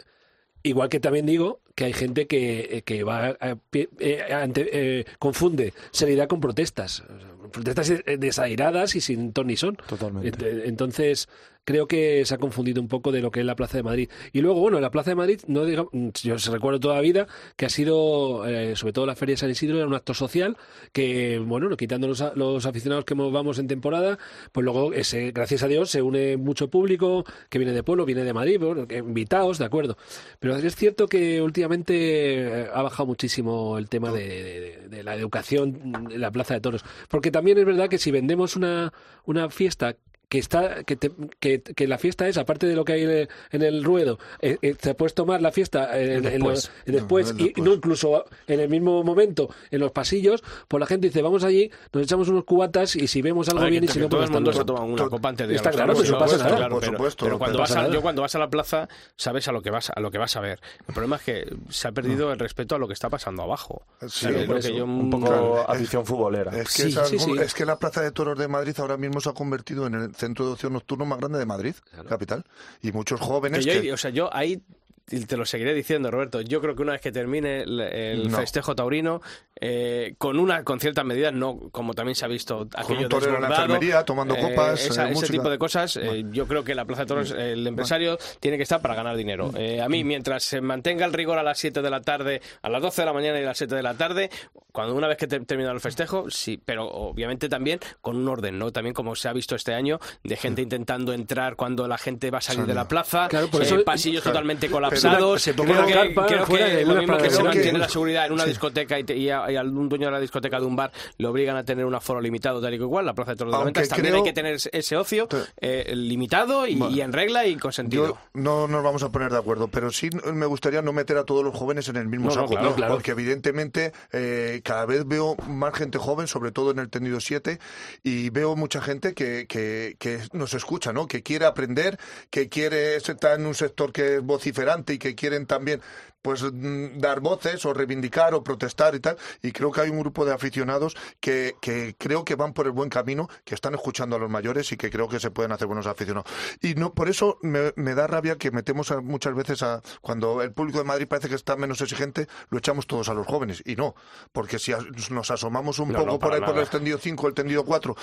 Igual que también digo que hay gente que, que va eh, eh, confunde seriedad con protestas. Protestas desairadas y sin ton ni son. Totalmente. Entonces, creo que se ha confundido un poco de lo que es la Plaza de Madrid. Y luego, bueno, la Plaza de Madrid, no digo, yo se recuerdo toda la vida que ha sido, eh, sobre todo la Feria de San Isidro, era un acto social que, bueno, quitando los, los aficionados que vamos en temporada, pues luego, ese, gracias a Dios, se une mucho público que viene de pueblo, viene de Madrid, bueno, invitados, de acuerdo. Pero es cierto que últimamente eh, ha bajado muchísimo el tema de, de la educación en la Plaza de Toros. Porque también es verdad que si vendemos una, una fiesta que está que, que, que, la fiesta es aparte de lo que hay en el, ruedo eh, eh, te puedes tomar la fiesta eh, después, después, y no incluso en el mismo momento en los pasillos pues la gente dice vamos allí nos echamos unos cubatas y si vemos algo bien y si no todo pues el mundo se toma una copa antes de está claro pues no pasa nada por supuesto pero, cuando vas a, yo cuando vas a la plaza sabes a lo que vas a lo que vas a ver. El problema es que se ha perdido el respeto a lo que está pasando abajo. Sí, un poco afición futbolera. Es que, es, que la plaza de toros de Madrid ahora mismo se ha convertido en el centro de ocio nocturno más grande de Madrid, capital. Y muchos jóvenes que... O sea, yo ahí te lo seguiré diciendo, Roberto. Yo creo que una vez que termine el, festejo taurino, eh, con una con ciertas medidas, no como también se ha visto aquello con un en la enfermería, tomando eh, copas, eh, ese tipo de cosas. yo creo que la Plaza de Toros, el empresario tiene que estar para ganar dinero. a mí, mientras se mantenga el rigor a las 7 de la tarde, a las 12 de la mañana y a las 7 de la tarde, cuando una vez que te, termina el festejo, sí, pero obviamente también con un orden, ¿no? También como se ha visto este año, de gente intentando entrar cuando la gente va a salir de la plaza, claro, por eso, pasillos totalmente colapsados se creo que, creo que lo mismo que se mantiene la seguridad en una discoteca y, a, un dueño de la discoteca de un bar le obligan a tener un aforo limitado tal y igual, la Plaza de Toros de la Venta también hay que tener ese ocio eh, limitado y, en regla y consentido. no nos vamos a poner de acuerdo, pero sí me gustaría no meter a todos los jóvenes en el mismo saco, porque evidentemente eh, cada vez veo más gente joven, sobre todo en el tendido 7, y veo mucha gente que, que, que nos escucha, ¿no? que quiere aprender, que quiere estar en un sector que es vociferante y que quiere quieren también pues mm, dar voces o reivindicar o protestar y tal. Y creo que hay un grupo de aficionados que, que creo que van por el buen camino, que están escuchando a los mayores y que creo que se pueden hacer buenos aficionados. Y no por eso me, me da rabia que metemos muchas veces a cuando el público de Madrid parece que está menos exigente, lo echamos todos a los jóvenes. Y no, porque si nos asomamos un poco por ahí por el tendido 5, el tendido 4,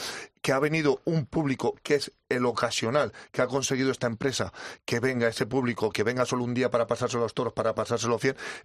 que ha venido un público que es el ocasional, que ha conseguido esta empresa, que venga ese público, que venga solo un día para pasarse los toros, para pasárselo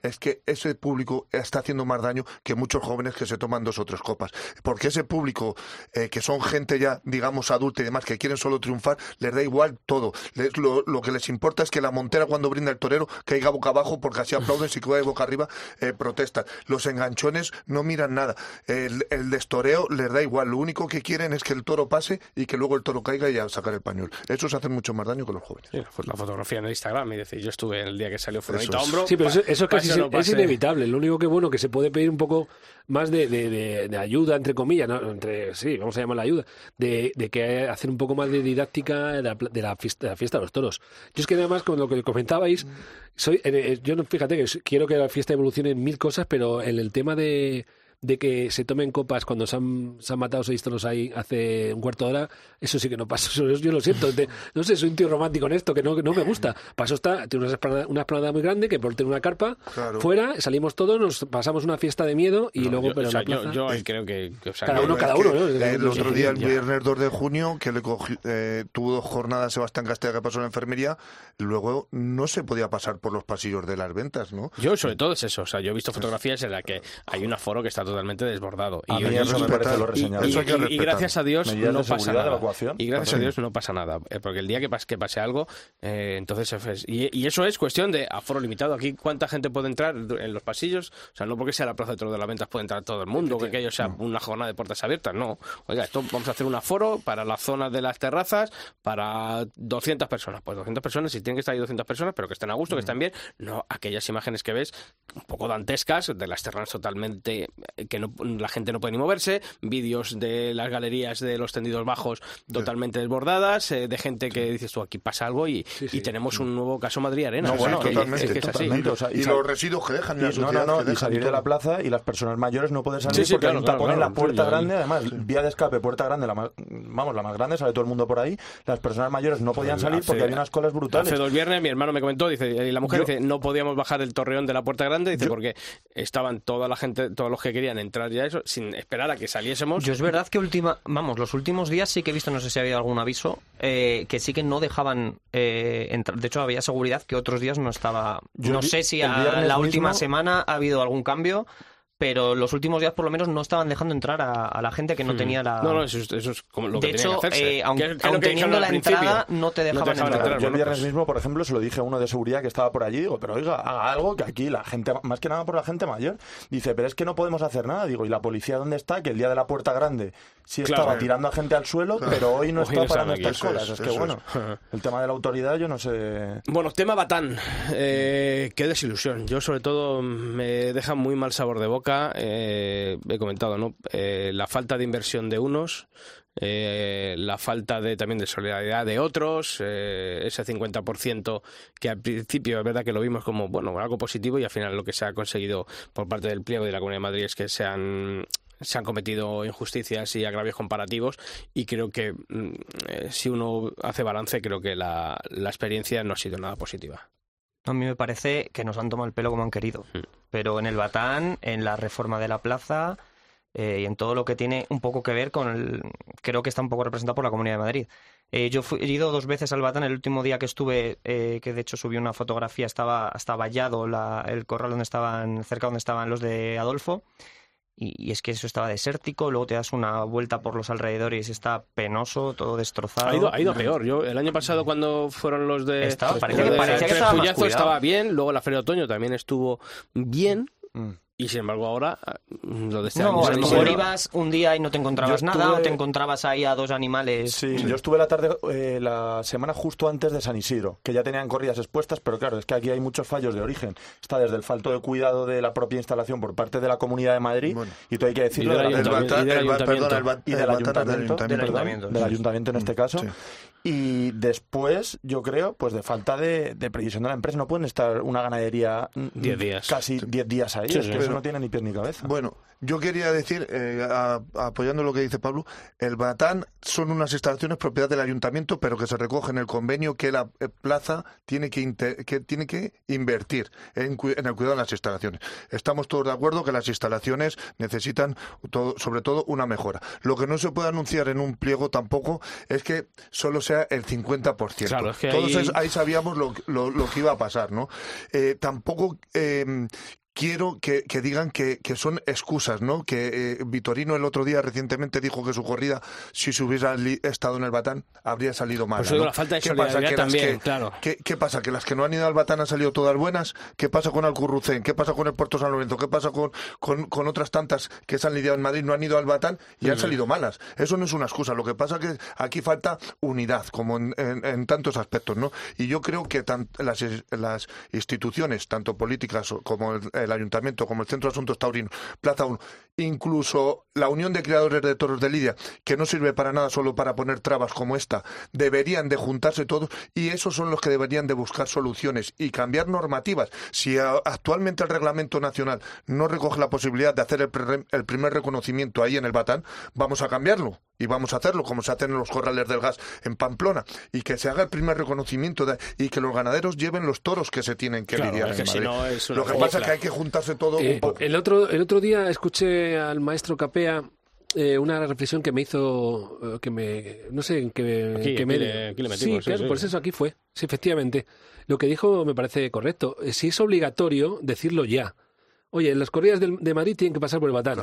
es que ese público está haciendo más daño que muchos jóvenes que se toman dos o tres copas. Porque ese público, eh, que son gente ya, digamos, adulta y demás, que quieren solo triunfar, les da igual todo. lo, que les importa es que la montera cuando brinda el torero caiga boca abajo porque así aplauden, si cae boca arriba, eh, protestan. Los enganchones no miran nada. El, el destoreo les da igual. Lo único que quieren es que el toro pase y que luego el toro caiga y a sacar el pañuelo. Eso se hace mucho más daño que los jóvenes. pues la fotografía en el Instagram, y decir, yo estuve el día que salió Furonita Hombro. Sí, pero eso, casi es, inevitable. Lo único que bueno que se puede pedir un poco más de, de, ayuda, entre comillas, ¿no? entre sí, vamos a la ayuda, de, que hacer un poco más de didáctica de la, fiesta, de los toros. Yo es que además, con lo que comentabais, soy, eh, yo no, fíjate que quiero que la fiesta evolucione en mil cosas, pero en el tema de de que se tomen copas cuando se han, se han matado seis toros ahí hace un cuarto de hora, eso sí que no pasa. Yo lo siento. no sé, soy un tío romántico en esto, que no, no me gusta. Paso está, tiene una esplanada, una muy grande que por tener una carpa, fuera, salimos todos, nos pasamos una fiesta de miedo y luego, pero yo, creo que. cada uno, cada uno. El otro día, el viernes 2 de junio, que le eh, tuvo dos jornadas Sebastián Castella que pasó en la enfermería, luego no se podía pasar por los pasillos de las ventas, ¿no? Yo, sobre todo, es eso. O sea, yo he visto fotografías en las que hay un aforo que está totalmente desbordado. y, eso me parece lo y, gracias a Dios no pasa nada. Y gracias a Dios no pasa nada. Eh, porque el día que pase, que pase algo, eh, entonces... Y, eso es cuestión de aforo limitado. Aquí, ¿cuánta gente puede entrar en los pasillos? O sea, no porque sea la Plaza de Toros de las Ventas puede entrar todo el mundo, que aquello sea una jornada de puertas abiertas. No. Oiga, esto vamos a hacer un aforo para la zona de las terrazas para 200 personas. Pues 200 personas, si tienen que estar ahí 200 personas, pero que estén a gusto, que estén bien. No aquellas imágenes que ves un poco dantescas de las terrazas totalmente que no la gente no puede ni moverse, vídeos de las galerías de los tendidos bajos totalmente desbordadas, eh, de gente que dices tú, aquí pasa algo y, tenemos un nuevo caso Madrid Arena. bueno, totalmente, y, los residuos que dejan y, no, no, no, y salir de la plaza y las personas mayores no pueden salir porque hay un tapón en la puerta grande, además, vía de escape, puerta grande, la más, vamos, la más grande, sale todo el mundo por ahí, las personas mayores no podían salir porque había unas colas brutales. Hace dos viernes mi hermano me comentó, dice, y la mujer dice, no podíamos bajar el torreón de la puerta grande, dice, porque estaban toda la gente, todos los que querían entrar ya eso, sin esperar a que saliésemos. Yo es verdad que última, vamos, los últimos días sí que he visto, no sé si había algún aviso, eh, que sí que no dejaban eh, entrar. De hecho, había seguridad que otros días no estaba. Yo no sé si a la última semana ha habido algún cambio pero los últimos días por lo menos no estaban dejando entrar a, la gente que no hmm. tenía la... No, no, eso, es como lo de que hecho, tenía que eh, aunque, teniendo la entrada, no te dejaban, entrar. Yo el viernes mismo, por ejemplo, se lo dije a uno de seguridad que estaba por allí, digo, pero oiga, haga algo que aquí la gente, más que nada por la gente mayor, dice, pero es que no podemos hacer nada. Digo, ¿y la policía dónde está? Que el día de la puerta grande sí estaba tirando a gente al suelo, pero hoy no está para nuestras colas. Es, que bueno, el tema de la autoridad yo no sé... Bueno, tema Batán, eh, qué desilusión. Yo sobre todo me deja muy mal sabor de boca. Eh, eh, he comentado, ¿no? Eh, la falta de inversión de unos, eh, la falta de también de solidaridad de otros, ese 50% que al principio es verdad que lo vimos como bueno algo positivo y al final lo que se ha conseguido por parte del pliego de la Comunidad de Madrid es que se han se han cometido injusticias y agravios comparativos y creo que mm, eh, si uno hace balance, creo que la, la experiencia no ha sido nada positiva. A mí me parece que nos han tomado el pelo como han querido. Mm. Pero en el Batán, en la reforma de la plaza eh, y en todo lo que tiene un poco que ver con el... Creo que está un poco representado por la Comunidad de Madrid. Eh, yo he ido dos veces al Batán. El último día que estuve, eh, que de hecho subí una fotografía, estaba, estaba vallado el corral donde estaban, cerca donde estaban los de Adolfo y, es que eso estaba desértico, luego te das una vuelta por los alrededores y está penoso, todo destrozado. Ha ido, ha ido peor. Yo el año pasado cuando fueron los de... Estaba, parecía, que, parecía que estaba, estaba bien, luego la Feria de Otoño también estuvo bien. Mm. Y sin embargo ahora mm, lo de este no, a lo mejor ibas un día y no te encontrabas nada o te encontrabas ahí a dos animales. Sí, yo estuve la tarde, eh, la semana justo antes de San Isidro, que ya tenían corridas expuestas, pero claro, es que aquí hay muchos fallos de origen. Está desde el falto de cuidado de la propia instalación por parte de la Comunidad de Madrid, y tú hay que decirlo, y del ayuntamiento, del ayuntamiento en este caso. Y después, yo creo, pues de falta de, previsión de la empresa. No pueden estar una ganadería diez días. casi 10 días ahí. es que eso no tiene ni pies ni cabeza. Bueno, yo quería decir, eh, apoyando lo que dice Pablo, el Batán son unas instalaciones propiedad del ayuntamiento, pero que se recoge en el convenio que la eh, plaza tiene que, que tiene que invertir en, en, el cuidado de las instalaciones. Estamos todos de acuerdo que las instalaciones necesitan, todo, sobre todo, una mejora. Lo que no se puede anunciar en un pliego tampoco es que solo sea el 50%. Claro, es Todos ahí... sabíamos lo, lo, que iba a pasar, ¿no? Eh, tampoco eh, quiero que, digan que, son excusas, ¿no? Que eh, Vitorino el otro día recientemente dijo que su corrida, si se hubiera estado en el Batán, habría salido mal. Pues la falta de ¿Qué pasa? Que también, claro. ¿qué, pasa? ¿Que las que no han ido al Batán han salido todas buenas? ¿Qué pasa con Alcurrucén? ¿Qué pasa con el Puerto San Lorenzo? ¿Qué pasa con, con, otras tantas que se han lidiado en Madrid, no han ido al Batán y han mm. salido malas? Eso no es una excusa. Lo que pasa es que aquí falta unidad, como en, tantos aspectos, ¿no? Y yo creo que las, las instituciones, tanto políticas como el el Ayuntamiento, como el Centro de Asuntos Taurinos, Plaza 1, incluso la Unión de Creadores de Toros de Lidia, que no sirve para nada solo para poner trabas como esta, deberían de juntarse todos y esos son los que deberían de buscar soluciones y cambiar normativas. Si actualmente el reglamento nacional no recoge la posibilidad de hacer el, primer reconocimiento ahí en el Batán, vamos a cambiarlo y vamos a hacerlo como se hace en los corrales del gas en Pamplona y que se haga el primer reconocimiento y que los ganaderos lleven los toros que se tienen que lidiar en Lo que pasa es que hay que juntarse todo un eh, poco. El otro, el otro día escuché al maestro Capea eh, una reflexión que me hizo, eh, que me, no sé, que, que me... le metimos, sí, claro, por eso aquí fue, sí, efectivamente. Lo que dijo me parece correcto. Si es obligatorio, decirlo ya. Oye, las corridas de, Madrid tienen que pasar por el Batán.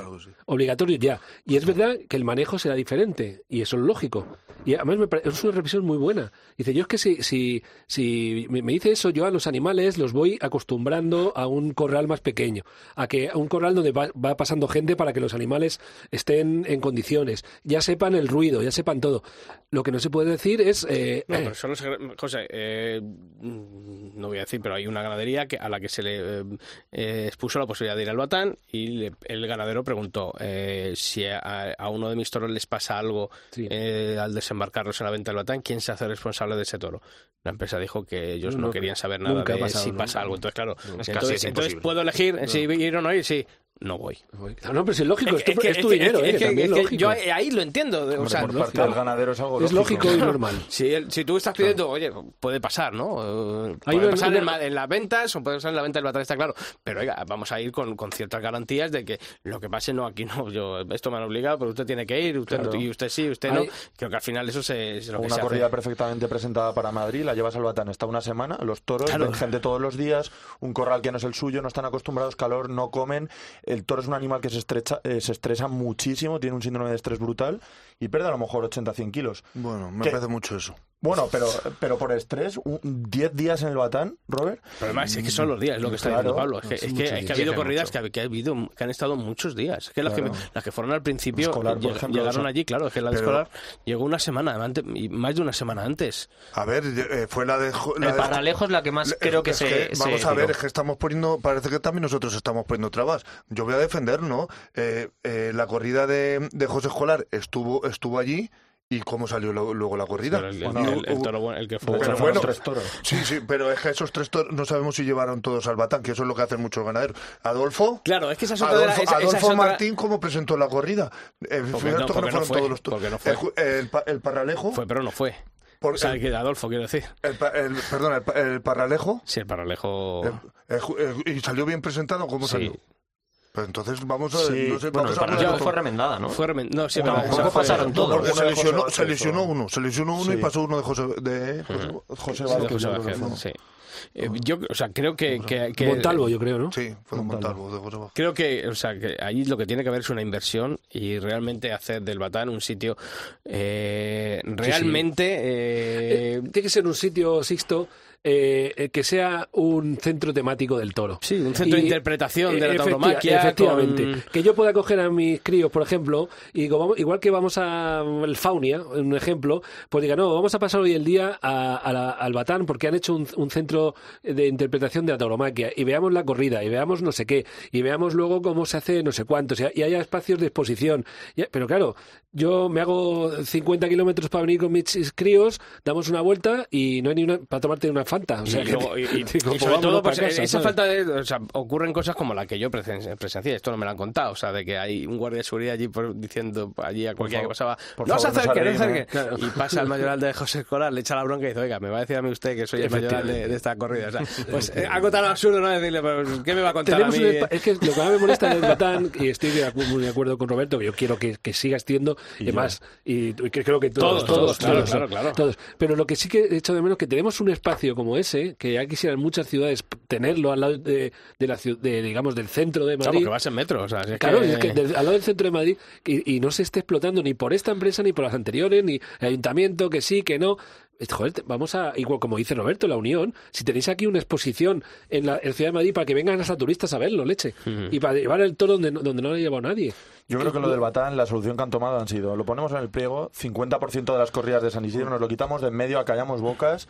Obligatorio ya. Y es verdad que el manejo será diferente, y eso es lógico. Y además me es una reflexión muy buena. Dice, yo es que si, si, si me, dice eso, yo a los animales los voy acostumbrando a un corral más pequeño, a que a un corral donde va, pasando gente para que los animales estén en condiciones, ya sepan el ruido, ya sepan todo. Lo que no se puede decir es... Eh, no, pero solo José, eh, no voy a decir, pero hay una ganadería que, a la que se le eh, expuso la posibilidad de ir al batán y el ganadero preguntó eh, si a, uno de mis toros les pasa algo eh, al desembarcarlos en la venta del batán, ¿quién se hace responsable de ese toro? La empresa dijo que ellos no, querían saber nada de si pasa algo. Entonces, claro, entonces, puedo elegir si ir o no ir, sí no voy. No, pero es lógico, es, tu dinero, Yo ahí lo entiendo. o sea, por parte del ganadero es algo Es lógico y normal. Si, si tú estás pidiendo, oye, puede pasar, ¿no? Puede pasar en, las ventas o puede pasar en la venta del batalla, está claro. Pero oiga, vamos a ir con, con, ciertas garantías de que lo que pase, no, aquí no, yo esto me han obligado, pero usted tiene que ir, usted y usted sí, usted no. Creo que al final eso se, es lo Una corrida perfectamente presentada para Madrid, la llevas al Batán, está una semana, los toros, ven gente todos los días, un corral que no es el suyo, no están acostumbrados, calor, no comen, el toro es un animal que se, estrecha, eh, se estresa muchísimo, tiene un síndrome de estrés brutal y pierde a lo mejor 80-100 kilos. Bueno, me parece mucho eso. Bueno, pero, pero por estrés, 10 días en el Batán, Robert. Pero además es que son los días, es lo que está diciendo Pablo. Es que, es que, ha habido corridas que, que, ha habido, que han estado muchos días. Es que, las, que las que fueron al principio llegaron allí, claro, es que la de escolar llegó una semana, antes, más de una semana antes. A ver, eh, fue la de. La el Paralejo es la que más creo que se. vamos a ver, es que estamos poniendo. Parece que también nosotros estamos poniendo trabas. Yo voy a defender, ¿no? Eh, eh, la corrida de, de José Escolar estuvo, estuvo allí ¿Y cómo salió luego la corrida? el, toro, el que fue. Pero bueno, tres toros. Sí, sí, pero es que esos tres toros no sabemos si llevaron todos al batán, que eso es lo que hacen muchos ganaderos. Adolfo. Claro, es que esa es otra Adolfo, esa, Adolfo Martín, ¿cómo presentó la corrida? Eh, porque no, porque no, fue, todos los toros. no fue. El, el, Parralejo. Fue, pero no fue. Por, o sea, el, Adolfo, quiero decir. El, perdón, el, Parralejo. Sí, el Parralejo. ¿Y salió bien presentado? ¿Cómo salió? Entonces vamos a. Sí. No sé, bueno, vamos a fue remendada, ¿no? Fue remendada. No, sí, pero pasaron todos. Porque se lesionó, se lesionó uno. Se lesionó uno y pasó uno de José, de José, José Vázquez. Sí. Eh, yo, o sea, creo que, que, que, Montalvo, yo creo, ¿no? Sí, fue Montalvo. de José Creo que, o sea, que allí lo que tiene que haber es una inversión y realmente hacer del Batán un sitio eh, realmente. Sí, sí. Eh... tiene que ser un sitio, Sixto, eh, eh, que sea un centro temático del toro. Sí, un centro de interpretación de la tauromaquia. Efectivamente. Que yo pueda coger a mis críos, por ejemplo, y digo, igual que vamos al Faunia, un ejemplo, pues diga, no, vamos a pasar hoy el día al Batán porque han hecho un, centro de interpretación de la tauromaquia y veamos la corrida y veamos no sé qué y veamos luego cómo se hace no sé cuántos y haya espacios de exposición. pero claro, yo me hago 50 kilómetros para venir con mis críos, damos una vuelta y no hay ni una para tomarte una o sea, y, sobre todo, pues, esa falta de. O sea, ocurren cosas como la que yo presencié, esto no me lo han contado, o sea, de que hay un guardia de seguridad allí diciendo allí a cualquiera que pasaba, no se acerque, no se acerque. Y pasa el mayoral de José Escolar, le echa la bronca y dice, oiga, me va a decir a mí usted que soy el mayoral de, esta corrida. O sea, pues eh, algo tan absurdo, ¿no? Decirle, pues, ¿qué me va a contar a mí? Es que lo que más me molesta es el Batán, y estoy muy de acuerdo con Roberto, que yo quiero que, que siga extiendo, y más, y creo que todos, todos, claro, claro, claro, todos. Pero lo que sí que he hecho de menos es que tenemos un espacio como ese, que ya quisieran muchas ciudades tenerlo al lado de, de la de, digamos del centro de Madrid. Claro, que vas en metro, o sea, claro, es que al lado del centro de Madrid y, no se esté explotando ni por esta empresa ni por las anteriores ni el ayuntamiento que sí que no. Joder, vamos a, igual como dice Roberto, la Unión, si tenéis aquí una exposición en la, Ciudad de Madrid para que vengan a turistas a verlo, leche, y para llevar el toro donde, donde no lo ha llevado nadie. Yo creo que lo del Batán, la solución que han tomado han sido, lo ponemos en el pliego, 50% de las corridas de San Isidro nos lo quitamos de en medio, acallamos bocas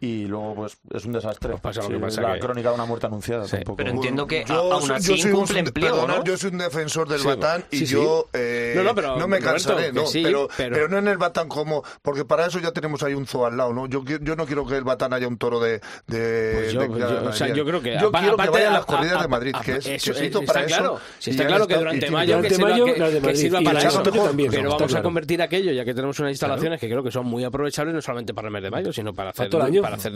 y luego pues es un desastre. Pues pasa lo que pasa la crónica de una muerte anunciada Pero entiendo que yo, aún así yo soy un, Yo soy un defensor del Batán y yo eh, no, me cansaré, no, pero, pero, no en el Batán como porque para eso ya tenemos ahí un zoo al lado, ¿no? Yo, yo no quiero que el Batán haya un toro de, de, pues yo, o sea, yo creo que yo quiero que vayan las corridas de Madrid, que es eso, para eso. está claro que durante mayo que sirva para eso, pero vamos a convertir aquello ya que tenemos unas instalaciones que creo que son muy aprovechables no solamente para el mes de mayo, sino para hacer para hacer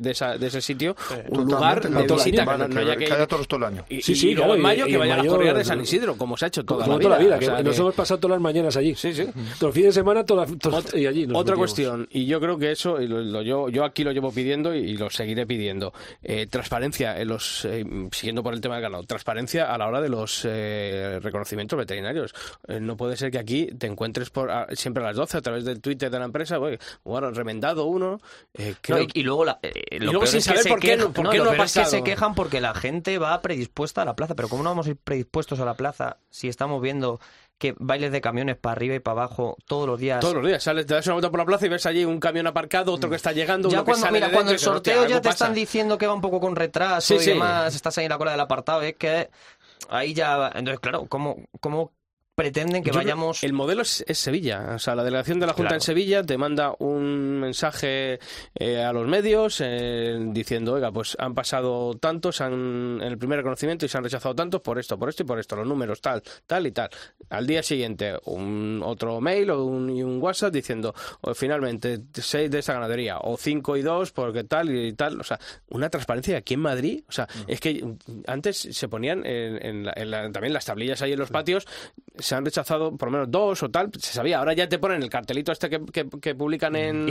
de, esa, de ese sitio un lugar de visita que, no, haya que, haya todos todo el año. Y, sí, sí, luego en mayo que vaya a las corridas de San Isidro, como se ha hecho toda la vida. Toda la vida, que nos hemos pasado todas las mañanas allí. Sí, sí. Los fines de semana todas, y allí. Otra cuestión, y yo creo que eso, yo, yo aquí lo llevo pidiendo y, lo seguiré pidiendo. Eh, transparencia, en los eh, siguiendo por el tema del ganado, transparencia a la hora de los eh, reconocimientos veterinarios. no puede ser que aquí te encuentres por siempre a las 12 a través del Twitter de la empresa, bueno, remendado uno. y, luego la, lo peor es que por qué, por qué no, es que se quejan porque la gente va predispuesta a la plaza. Pero ¿cómo no vamos a ir predispuestos a la plaza si estamos viendo que bailes de camiones para arriba y para abajo todos los días. Todos los días, sales, te das una vuelta por la plaza y ves allí un camión aparcado, otro que está llegando, ya uno cuando, que sale mira, cuando el sorteo ya te están diciendo que va un poco con retraso y demás, estás ahí en la cola del apartado, es que ahí ya... Entonces, claro, ¿cómo, cómo pretenden que vayamos. El modelo es, Sevilla. O sea, la delegación de la Junta en Sevilla te manda un mensaje eh, a los medios eh, diciendo, oiga, pues han pasado tantos han, en el primer reconocimiento y se han rechazado tantos por esto, por esto y por esto, los números tal, tal y tal. Al día siguiente, un otro mail o un, y un WhatsApp diciendo, finalmente, seis de esa ganadería, o cinco y dos, porque tal y tal. O sea, una transparencia aquí en Madrid. O sea, mm. es que antes se ponían en, también las tablillas ahí en los patios se han rechazado por lo menos dos o tal, se sabía. Ahora ya te ponen el cartelito este que, publican en,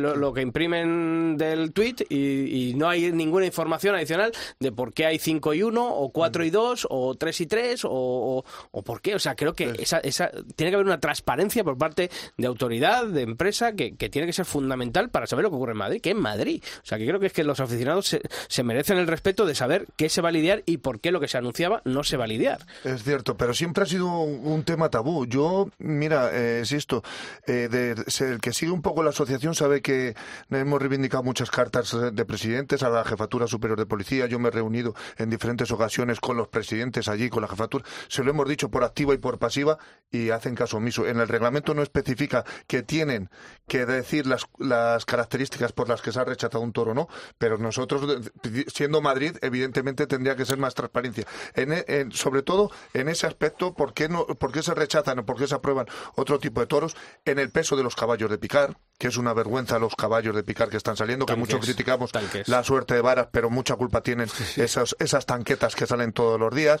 lo, que imprimen del tweet y, no hay ninguna información adicional de por qué hay 5 y 1 o 4 y 2 o 3 y 3 o, o, por qué. O sea, creo que esa, esa, tiene que haber una transparencia por parte de autoridad, de empresa, que, tiene que ser fundamental para saber lo que ocurre en Madrid, que en Madrid. O sea, que creo que es que los aficionados se, se merecen el respeto de saber qué se va a lidiar y por qué lo que se anunciaba no se va a lidiar. Es cierto, pero siempre ha sido un tema tabú. Yo, mira, eh, esto, eh, el que sigue un poco la asociación sabe que hemos reivindicado muchas cartas de presidentes a la Jefatura Superior de Policía. Yo me he reunido en diferentes ocasiones con los presidentes allí, con la jefatura. Se lo hemos dicho por activa y por pasiva y hacen caso omiso. En el reglamento no especifica que tienen que decir las, las características por las que se ha rechazado un toro o no, pero nosotros, siendo Madrid, evidentemente tendría que ser más transparencia. En, sobre todo en ese aspecto, ¿por qué, no, ¿por qué se rechazan o por qué se aprueban otro tipo de toros? En el peso de los caballos de picar, que es una vergüenza los caballos de picar que están saliendo, que mucho criticamos la suerte de varas, pero mucha culpa tienen esas, esas tanquetas que salen todos los días.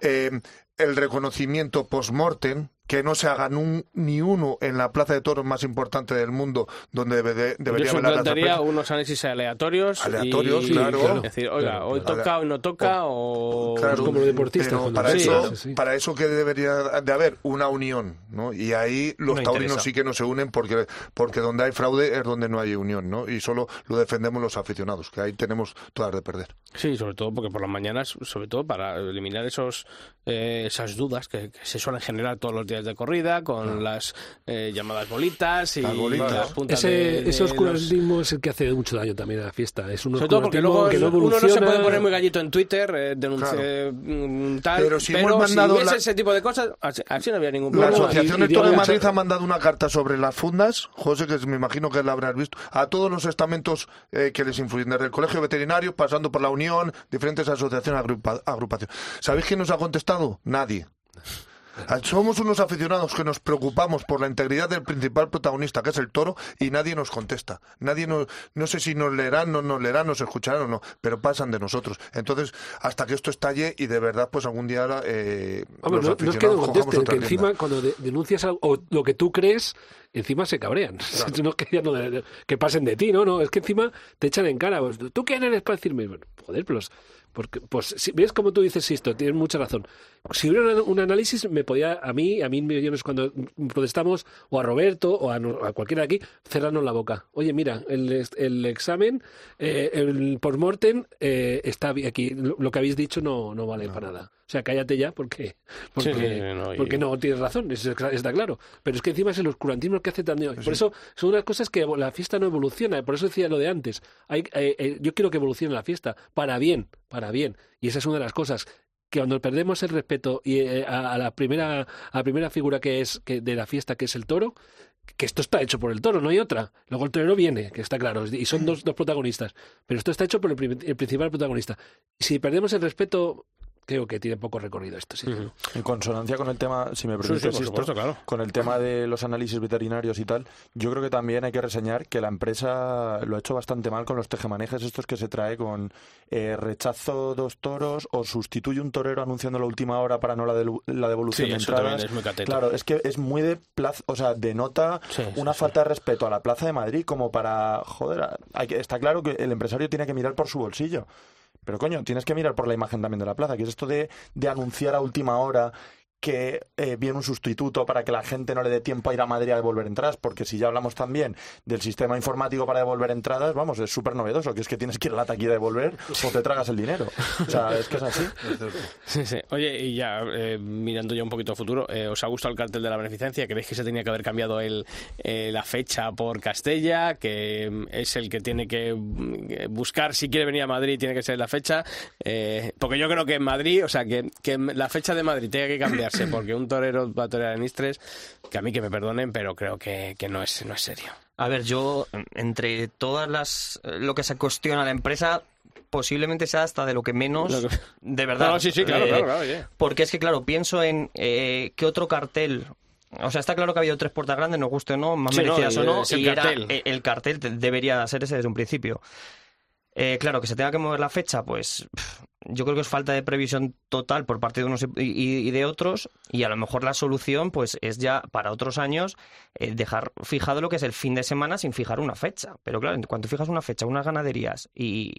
Eh, el reconocimiento post-mortem, que no se haga ni uno en la plaza de toros más importante del mundo, donde debe debería Yo plantearía unos análisis aleatorios. Aleatorios, claro. Es decir, oiga, hoy toca, hoy no toca, o... Claro, como deportista. para, eso, para eso que debería de haber una unión, ¿no? Y ahí los taurinos sí que no se unen porque, porque donde hay fraude es donde no hay unión, ¿no? Y solo lo defendemos los aficionados, que ahí tenemos todas de perder. Sí, sobre todo porque por las mañanas, sobre todo para eliminar esos... Eh, esas dudas que, se suelen generar todos los días de corrida con las eh, llamadas bolitas y las bolitas. ese, ese oscurantismo es el que hace mucho daño también a la fiesta. Es un Sobre todo porque luego que no uno no se puede poner muy gallito en Twitter, eh, denunciar mm, tal, pero si, hemos mandado ese tipo de cosas, así, no había ningún problema. La Asociación Electoral de Madrid ha mandado una carta sobre las fundas, José, que me imagino que la habrás visto, a todos los estamentos eh, que les influyen, desde el Colegio Veterinario, pasando por la Unión, diferentes asociaciones, agrupaciones. ¿Sabéis quién nos ha contestado? Nadie. Somos unos aficionados que nos preocupamos por la integridad del principal protagonista, que es el toro, y nadie nos contesta. Nadie nos, no sé si nos leerán, no nos leerán, nos escucharán o no, pero pasan de nosotros. Entonces, hasta que esto estalle y de verdad, pues algún día. Eh, no, es que no contesten, que encima cuando denuncias algo, o lo que tú crees, encima se cabrean. no es que, que pasen de ti, no, no, es que encima te echan en cara. Pues, ¿Tú quién eres para decirme? joder, pero porque, pues, si, ves como tú dices esto, tienes mucha razón. Si hubiera un, análisis, me podía, a mí, a mí millones cuando protestamos, o a Roberto, o a, cualquiera de aquí, cerrarnos la boca. Oye, mira, el, el examen, eh, el postmortem, eh, está aquí. Lo, que habéis dicho no, no vale para nada. O sea, cállate ya porque, porque, no, porque no tienes razón, está claro. Pero es que encima es el oscurantismo que hace también. Por eso son unas cosas que la fiesta no evoluciona. Por eso decía lo de antes. Hay, eh, eh, yo quiero que evolucione la fiesta, para bien, para bien. Y esa es una de las cosas que cuando perdemos el respeto y, eh, a, la primera, a la primera figura que es que de la fiesta, que es el toro, que esto está hecho por el toro, no hay otra. Luego el torero viene, que está claro, y son dos, dos protagonistas. Pero esto está hecho por el, el principal protagonista. Si perdemos el respeto creo que tiene poco recorrido esto. Sí. En consonancia con el tema, si me permites, con el tema de los análisis veterinarios y tal, yo creo que también hay que reseñar que la empresa lo ha hecho bastante mal con los tejemanejes estos que se trae con eh, rechazo dos toros o sustituye un torero anunciando la última hora para no la, la devolución de entradas. claro, es que es muy de plaza, o sea, denota una falta de respeto a la Plaza de Madrid como para, joder, hay que, está claro que el empresario tiene que mirar por su bolsillo. Pero coño, tienes que mirar por la imagen también de la plaza, que es esto de, de anunciar a última hora que eh, viene un sustituto para que la gente no le dé tiempo a ir a Madrid a devolver entradas, porque si ya hablamos también del sistema informático para devolver entradas, vamos, es súper novedoso, que es que tienes que ir a la taquilla a devolver o te tragas el dinero. O sea, es que es así. Sí, sí. Oye, y ya eh, mirando ya un poquito al futuro, eh, ¿os ha gustado el cartel de la beneficencia? ¿Creéis que se tenía que haber cambiado el, la fecha por Castella, que mm, es el que tiene que mm, buscar si quiere venir a Madrid, tiene que ser la fecha? porque yo creo que en Madrid, o sea, que, que la fecha de Madrid tenga que porque un torero va a torear en Istres, que a mí que me perdonen, pero creo que, no, es, no es serio. A ver, yo, entre todas las. lo que se cuestiona la empresa, posiblemente sea hasta de lo que menos. De verdad. No, sí, sí, claro, claro, claro Porque es que, claro, pienso en eh, qué otro cartel o sea, está claro que ha habido tres puertas grandes, nos guste o no, más merecidas o no, y cartel. Era, el cartel debería ser ese desde un principio. Eh, claro, que se tenga que mover la fecha, pues yo creo que es falta de previsión total por parte de unos y, de otros y a lo mejor la solución pues es ya para otros años eh, dejar fijado lo que es el fin de semana sin fijar una fecha. Pero claro, cuando fijas una fecha, unas ganaderías y,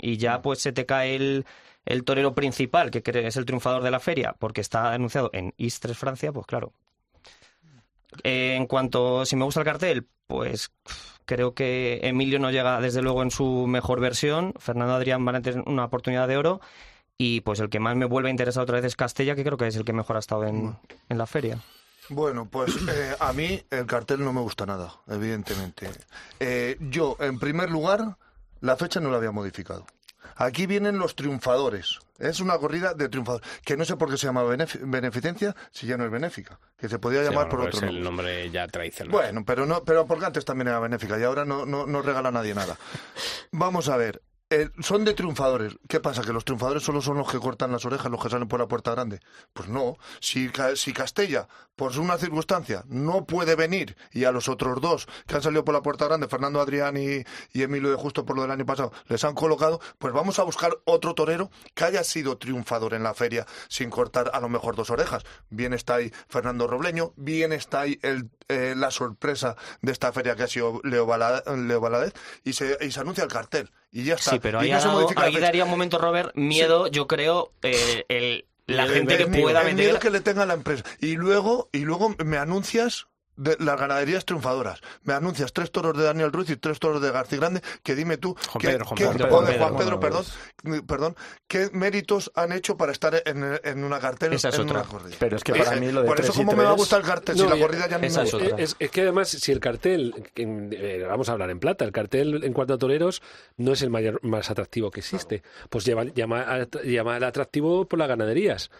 ya pues se te cae el, el torero principal, que es el triunfador de la feria, porque está anunciado en Istres, Francia, pues claro. Eh, en cuanto si me gusta el cartel, pues Creo que Emilio no llega desde luego en su mejor versión. Fernando Adrián van a tener una oportunidad de oro. Y pues el que más me vuelve a interesar otra vez es Castella, que creo que es el que mejor ha estado en, en la feria. Bueno, pues eh, a mí el cartel no me gusta nada, evidentemente. Eh, yo, en primer lugar, la fecha no la había modificado. Aquí vienen los triunfadores. Es una corrida de triunfadores. Que no sé por qué se llama beneficencia si ya no es benéfica. Que se podía llamar por otro nombre. El nombre ya tradicional. Bueno, pero no, pero porque antes también era benéfica y ahora no, no, no regala a nadie nada. Vamos a ver. Eh, son de triunfadores. ¿Qué pasa? ¿Que los triunfadores solo son los que cortan las orejas, los que salen por la puerta grande? Pues no. Si, si Castella, por una circunstancia, no puede venir y a los otros dos que han salido por la puerta grande, Fernando Adrián y, Emilio de Justo por lo del año pasado, les han colocado, pues vamos a buscar otro torero que haya sido triunfador en la feria sin cortar a lo mejor dos orejas. Bien está ahí Fernando Robleño, bien está ahí el, eh, la sorpresa de esta feria que ha sido Leo, Baladez y se, y se anuncia el cartel y ya está. Sí, pero ahí, daría un momento, Robert, miedo, yo creo, eh, el, la gente que pueda el miedo que le tenga la empresa. Y luego, y luego me anuncias de las ganaderías triunfadoras. Me anuncias tres toros de Daniel Ruiz y tres toros de García Grande, que dime tú, Juan Pedro, Juan Pedro, perdón, perdón, qué méritos han hecho para estar en, en una cartel Esa es en otra. una corrida. Pero es que para mí lo de Por eso cómo me va a gustar el cartel si la corrida ya no es, es, es, que además si el cartel, eh, vamos a hablar en plata, el cartel en cuanto a toreros no es el mayor, más atractivo que existe. Pues llama, llama, llama el atractivo por las ganaderías.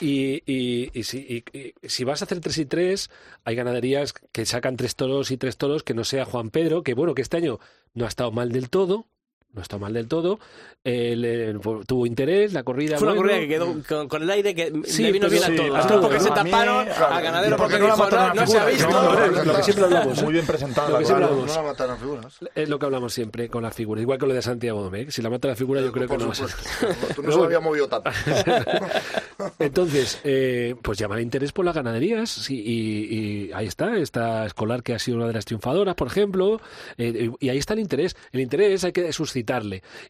Y, y, y, si, y, si vas a hacer tres y tres, hay ganaderías que sacan tres toros y tres toros que no sea Juan Pedro, que bueno, que este año no ha estado mal del todo, no está mal del todo. Eh, tuvo interés, la corrida. Fue una corrida que quedó con, el aire que le vino bien a todos. Hasta porque se taparon, a ganadero porque, no, no, se ha visto. lo que siempre hablamos. Muy bien presentado. Lo que siempre hablamos. No la matan las figuras. Es lo que hablamos siempre con las figuras. Igual que lo de Santiago Domecq. Si la mata la figura, yo creo que no va a ser. Tú no se había movido tanto. Entonces, eh, pues llama el interés por las ganaderías. y, y, ahí está, esta escolar que ha sido una de las triunfadoras, por ejemplo. Eh, y ahí está el interés. El interés hay que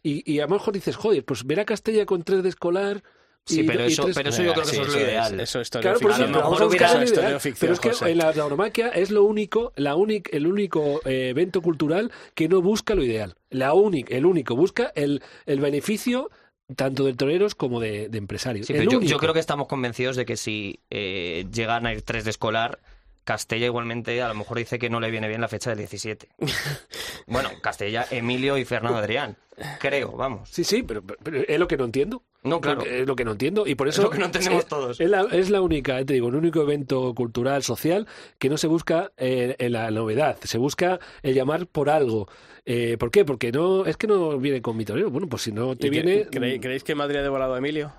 Y, y a lo mejor dices, joder, pues ver a Castella con tres de escolar. Sí, pero, eso, pero eso yo creo que eso es lo ideal. Eso es claro, por eso, a hubiera historia Pero es que en la tauromaquia es lo único, la única, el único eh, evento cultural que no busca lo ideal. La única, el único, busca el, el beneficio tanto de toreros como de, de empresarios. Sí, yo, yo, creo que estamos convencidos de que si eh, llegan a ir tres de escolar, Castella igualmente a lo mejor dice que no le viene bien la fecha del 17. bueno, Castella, Emilio y Fernando Adrián. Creo, vamos. Sí, sí, pero, es lo que no entiendo. No, claro. Es lo que no entiendo. Y por eso. Es lo que no entendemos todos. Es la, es la, única, te digo, el único evento cultural, social, que no se busca eh, en la novedad. Se busca el llamar por algo. Eh, ¿Por qué? Porque no es que no viene con mi torero. Bueno, pues si no te viene. ¿Creéis que Madrid ha devorado a Emilio?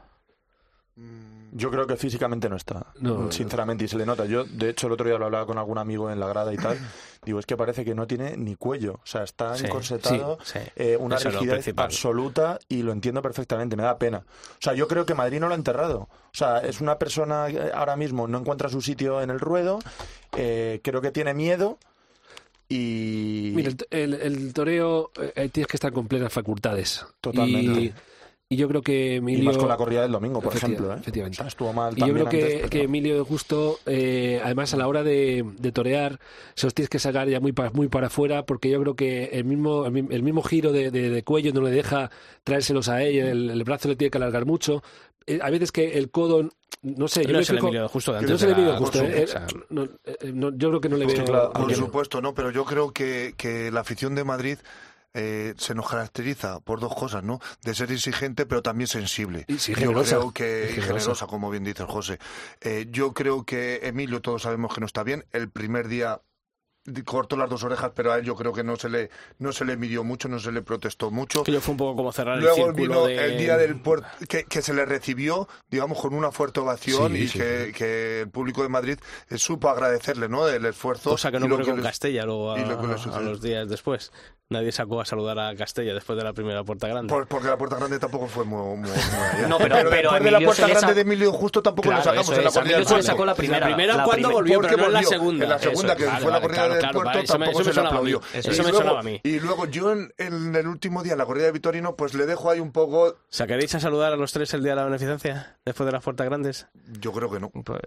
Mm. Yo creo que físicamente no está, sinceramente, y se le nota. Yo, de hecho, el otro día lo hablaba con algún amigo en la grada y tal. Digo, es que parece que no tiene ni cuello. O sea, está encorsetado, eh, una rigidez absoluta y lo entiendo perfectamente, me da pena. O sea, yo creo que Madrid no lo ha enterrado. O sea, es una persona que ahora mismo no encuentra su sitio en el ruedo, eh, creo que tiene miedo. Y... Mira, el, toreo eh, tienes que estar con plenas facultades. Totalmente. Y yo creo que Emilio... Y más con la corrida del domingo, por ejemplo. ¿eh? Efectivamente. estuvo mal y yo creo que, que Emilio de Justo, eh, además a la hora de, de, torear, se los tienes que sacar ya muy para, muy para afuera, porque yo creo que el mismo, el mismo giro de, de, cuello no le deja traérselos a él, el, el brazo le tiene que alargar mucho. Eh, hay veces que el codo no sé, yo no se le justo de antes no se le Emilio justo, eh, no, no, yo creo que no le veo. Claro, por supuesto, no, pero yo creo que, que la afición de Madrid eh, se nos caracteriza por dos cosas, ¿no? De ser exigente, pero también sensible. Y generosa. Yo creo que, generosa. como bien dice el José. Eh, yo creo que Emilio, todos sabemos que no está bien. El primer día cortó las dos orejas, pero a él yo creo que no se le no se le midió mucho, no se le protestó mucho. Que yo fue un poco como cerrar Luego el círculo vino el día del puerto, que, que, se le recibió, digamos, con una fuerte ovación y que, que, el público de Madrid eh, supo agradecerle, ¿no? El esfuerzo. Cosa que no ocurrió con Castella luego a, a, los días después. Nadie sacó a saludar a Castella después de la primera puerta grande. porque la puerta grande tampoco fue muy. muy, no, pero, pero, después de la puerta grande de Emilio Justo tampoco claro, lo sacamos en la corrida. Emilio se sacó la primera. La primera cuando volvió, pero no en la segunda. En la segunda, que fue la corrida del puerto, tampoco se le aplaudió. Eso me sonaba a mí. Y luego yo en el último día, en la corrida de Vitorino, pues le dejo ahí un poco. ¿Sacaréis a saludar a los tres el día de la beneficencia? Después de las puertas grandes. Yo creo que no. Pues,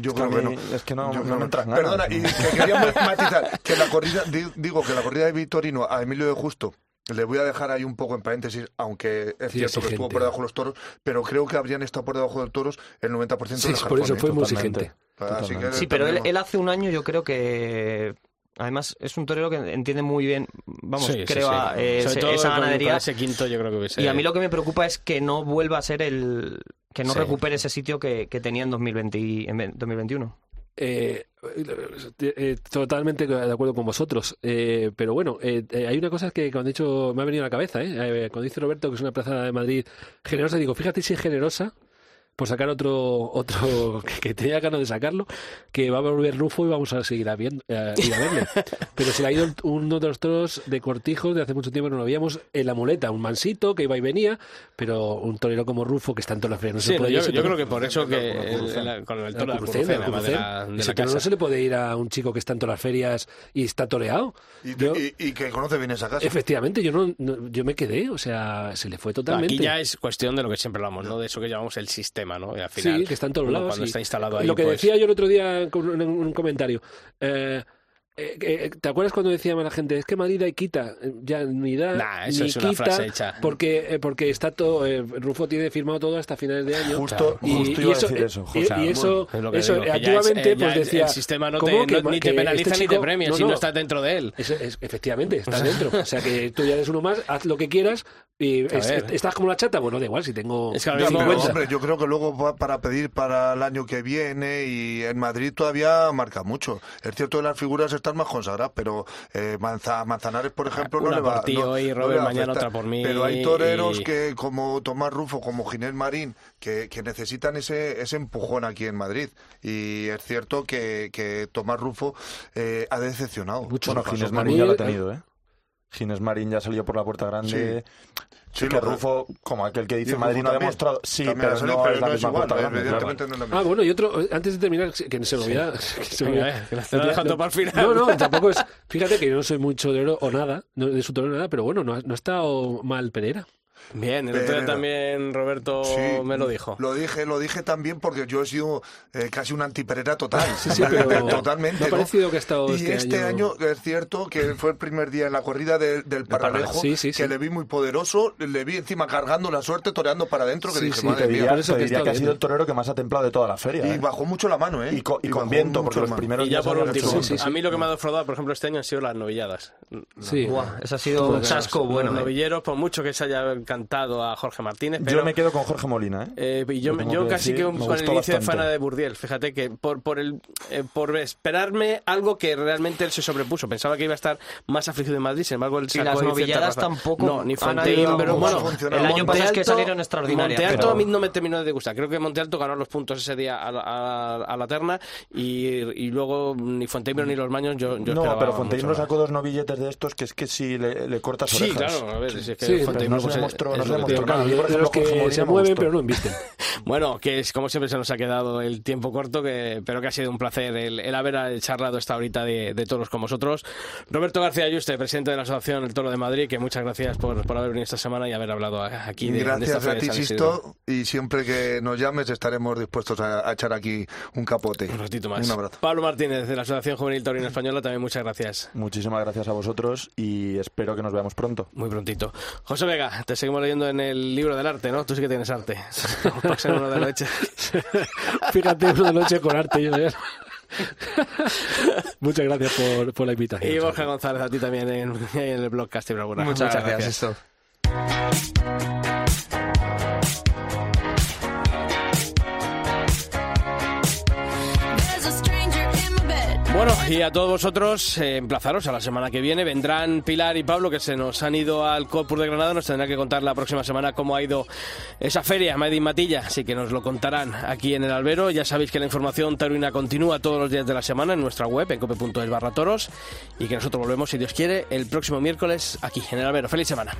yo creo que no. Es que no, no me entran Perdona, y que quería matizar que la corrida, digo que la corrida de Vitorino a Emilio de Justo le voy a dejar ahí un poco en paréntesis, aunque es cierto que estuvo por debajo de los toros, pero creo que habrían estado por debajo de los toros el 90% de los por eso fue muy exigente. Sí, pero él, hace un año yo creo que Además, es un torero que entiende muy bien, vamos, creo, eh, esa ganadería. ese quinto yo creo que Y a mí lo que me preocupa es que no vuelva a ser el... que no recupere ese sitio que, tenía en, 2020, en 2021. Eh, eh, totalmente de acuerdo con vosotros. Eh, pero bueno, hay una cosa que cuando he dicho me ha venido a la cabeza. cuando dice Roberto que es una plaza de Madrid generosa, digo, fíjate si es generosa por sacar otro otro que, tenía ganas de sacarlo, que va a volver Rufo y vamos a seguir a, viendo, a verle. Pero se le ha ido uno de los toros de cortijos de hace mucho tiempo no lo veíamos en la muleta, un mansito que iba y venía, pero un torero como Rufo que está en toda la feria no se puede yo, yo creo que por eso que con el toro de no se le puede ir a un chico que está en todas las ferias y está toreado. Y, que conoce bien esa casa. Efectivamente, yo no, yo me quedé, o sea, se le fue totalmente. Aquí ya es cuestión de lo que siempre hablamos, ¿no? De eso que llamamos el sistema sí, que está en todos lados. Cuando está instalado ahí, Lo que pues decía yo el otro día en un, comentario. Eh, eh, eh, ¿Te acuerdas cuando decía la gente, es que Madrid hay quita? Ya ni da eso ni es una quita, frase hecha. porque, porque está todo, Rufo tiene firmado todo hasta finales de año. Justo, y, iba eso, a decir eso, José. Y, eso, eso activamente, pues decía... El sistema no te, ni te penaliza este ni te premia si no estás dentro de él. efectivamente, estás dentro. O sea que tú ya eres uno más, haz lo que quieras y estás como la chata. Bueno, da igual si tengo... Es que hombre, yo creo que luego para pedir para el año que viene y en Madrid todavía marca mucho. Es cierto que las figuras están más consagradas, pero eh, Manzanares, por ejemplo, no le va por ti hoy, Robert, mañana otra por mí. Pero hay toreros que, como Tomás Rufo, como Ginés Marín, que, que, necesitan ese, ese empujón aquí en Madrid. Y es cierto que, que Tomás Rufo eh, ha decepcionado. Mucho bueno, Ginés Marín ya lo ha tenido, ¿eh? Ginés Marín ya salió por la puerta grande. Sí. Que Rufo, como aquel que dice Madrid no ha demostrado. Sí, pero, no, es la misma puerta grande. Ah, bueno, y otro, antes de terminar, que se me olvida. Dejando para el final. No, no, tampoco es. Fíjate que yo no soy mucho de o nada, de su torero nada, pero bueno, no, no ha estado mal Pereira. Bien, el otro también Roberto me lo dijo. Lo dije, lo dije también porque yo he sido eh, casi un antiperera total. Sí, sí, pero totalmente. Me ha parecido que ha estado y este, este año... es cierto que fue el primer día en la corrida del Paralejo que le vi muy poderoso, le vi encima cargando la suerte, toreando para adentro, que dije, madre mía. que, ha sido el torero que más ha templado de toda la feria. Y ¿eh? bajó mucho la mano, ¿eh? Y, con, viento, porque los primeros Y ya por último, a mí lo que me ha defraudado, por ejemplo, este año han sido las novilladas. Sí. Eso ha sido un chasco bueno. Los ¿eh? novilleros, por mucho que se haya cantado a Jorge Martínez. Pero, yo me quedo con Jorge Molina. ¿eh? eh yo, yo casi que con el inicio de Fana de Burdiel. Fíjate que por, por, el, eh, por esperarme algo que realmente él se sobrepuso. Pensaba que iba a estar más afligido en Madrid, sin embargo él sacó Y las novilladas tampoco. No, ni Fontaine, pero bueno. El año pasado es que salieron extraordinarias. Montealto a mí no me terminó de gustar. Creo que Montealto ganó los puntos ese día a, la terna y, y, luego ni Fontaine ni los Maños yo, yo No, pero Fontaine nos sacó dos novilletes de estos que es que si le, le cortas orejas. Sí, claro. A ver, es que sí, Fontaine no se demostró, no se demostró que se mueven pero no invisten. bueno, que es como siempre se nos ha quedado el tiempo corto, que, pero que ha sido un placer el, haber charlado esta horita de, de, todos con vosotros. Roberto García Ayuste, presidente de la Asociación El Toro de Madrid, que muchas gracias por, por haber venido esta semana y haber hablado aquí de, gracias esta a ti, Sisto, y siempre que nos llames estaremos dispuestos a, echar aquí un capote. Un ratito más. Un abrazo. Pablo Martínez, de la Asociación Juvenil Torino Española, también muchas gracias. Muchísimas gracias a vosotros y espero que nos veamos pronto. Muy prontito. José Vega, te seguimos leyendo en el libro del arte, ¿no? Tú sí que tienes arte. uno de noche. Fíjate, uno de noche con arte. Yo Muchas gracias por, por, la invitación. Y Borja González, a ti también en, en el blog Castilla Muchas, Muchas gracias. gracias. Bueno, y a todos vosotros, eh, emplazaros a la semana que viene. Vendrán Pilar y Pablo, que se nos han ido al Corpus de Granada. Nos tendrán que contar la próxima semana cómo ha ido esa feria, Made Matilla. Así que nos lo contarán aquí en el albero. Ya sabéis que la información taurina continúa todos los días de la semana en nuestra web, en cope.es barra toros. Y que nosotros volvemos, si Dios quiere, el próximo miércoles aquí en el albero. ¡Feliz semana!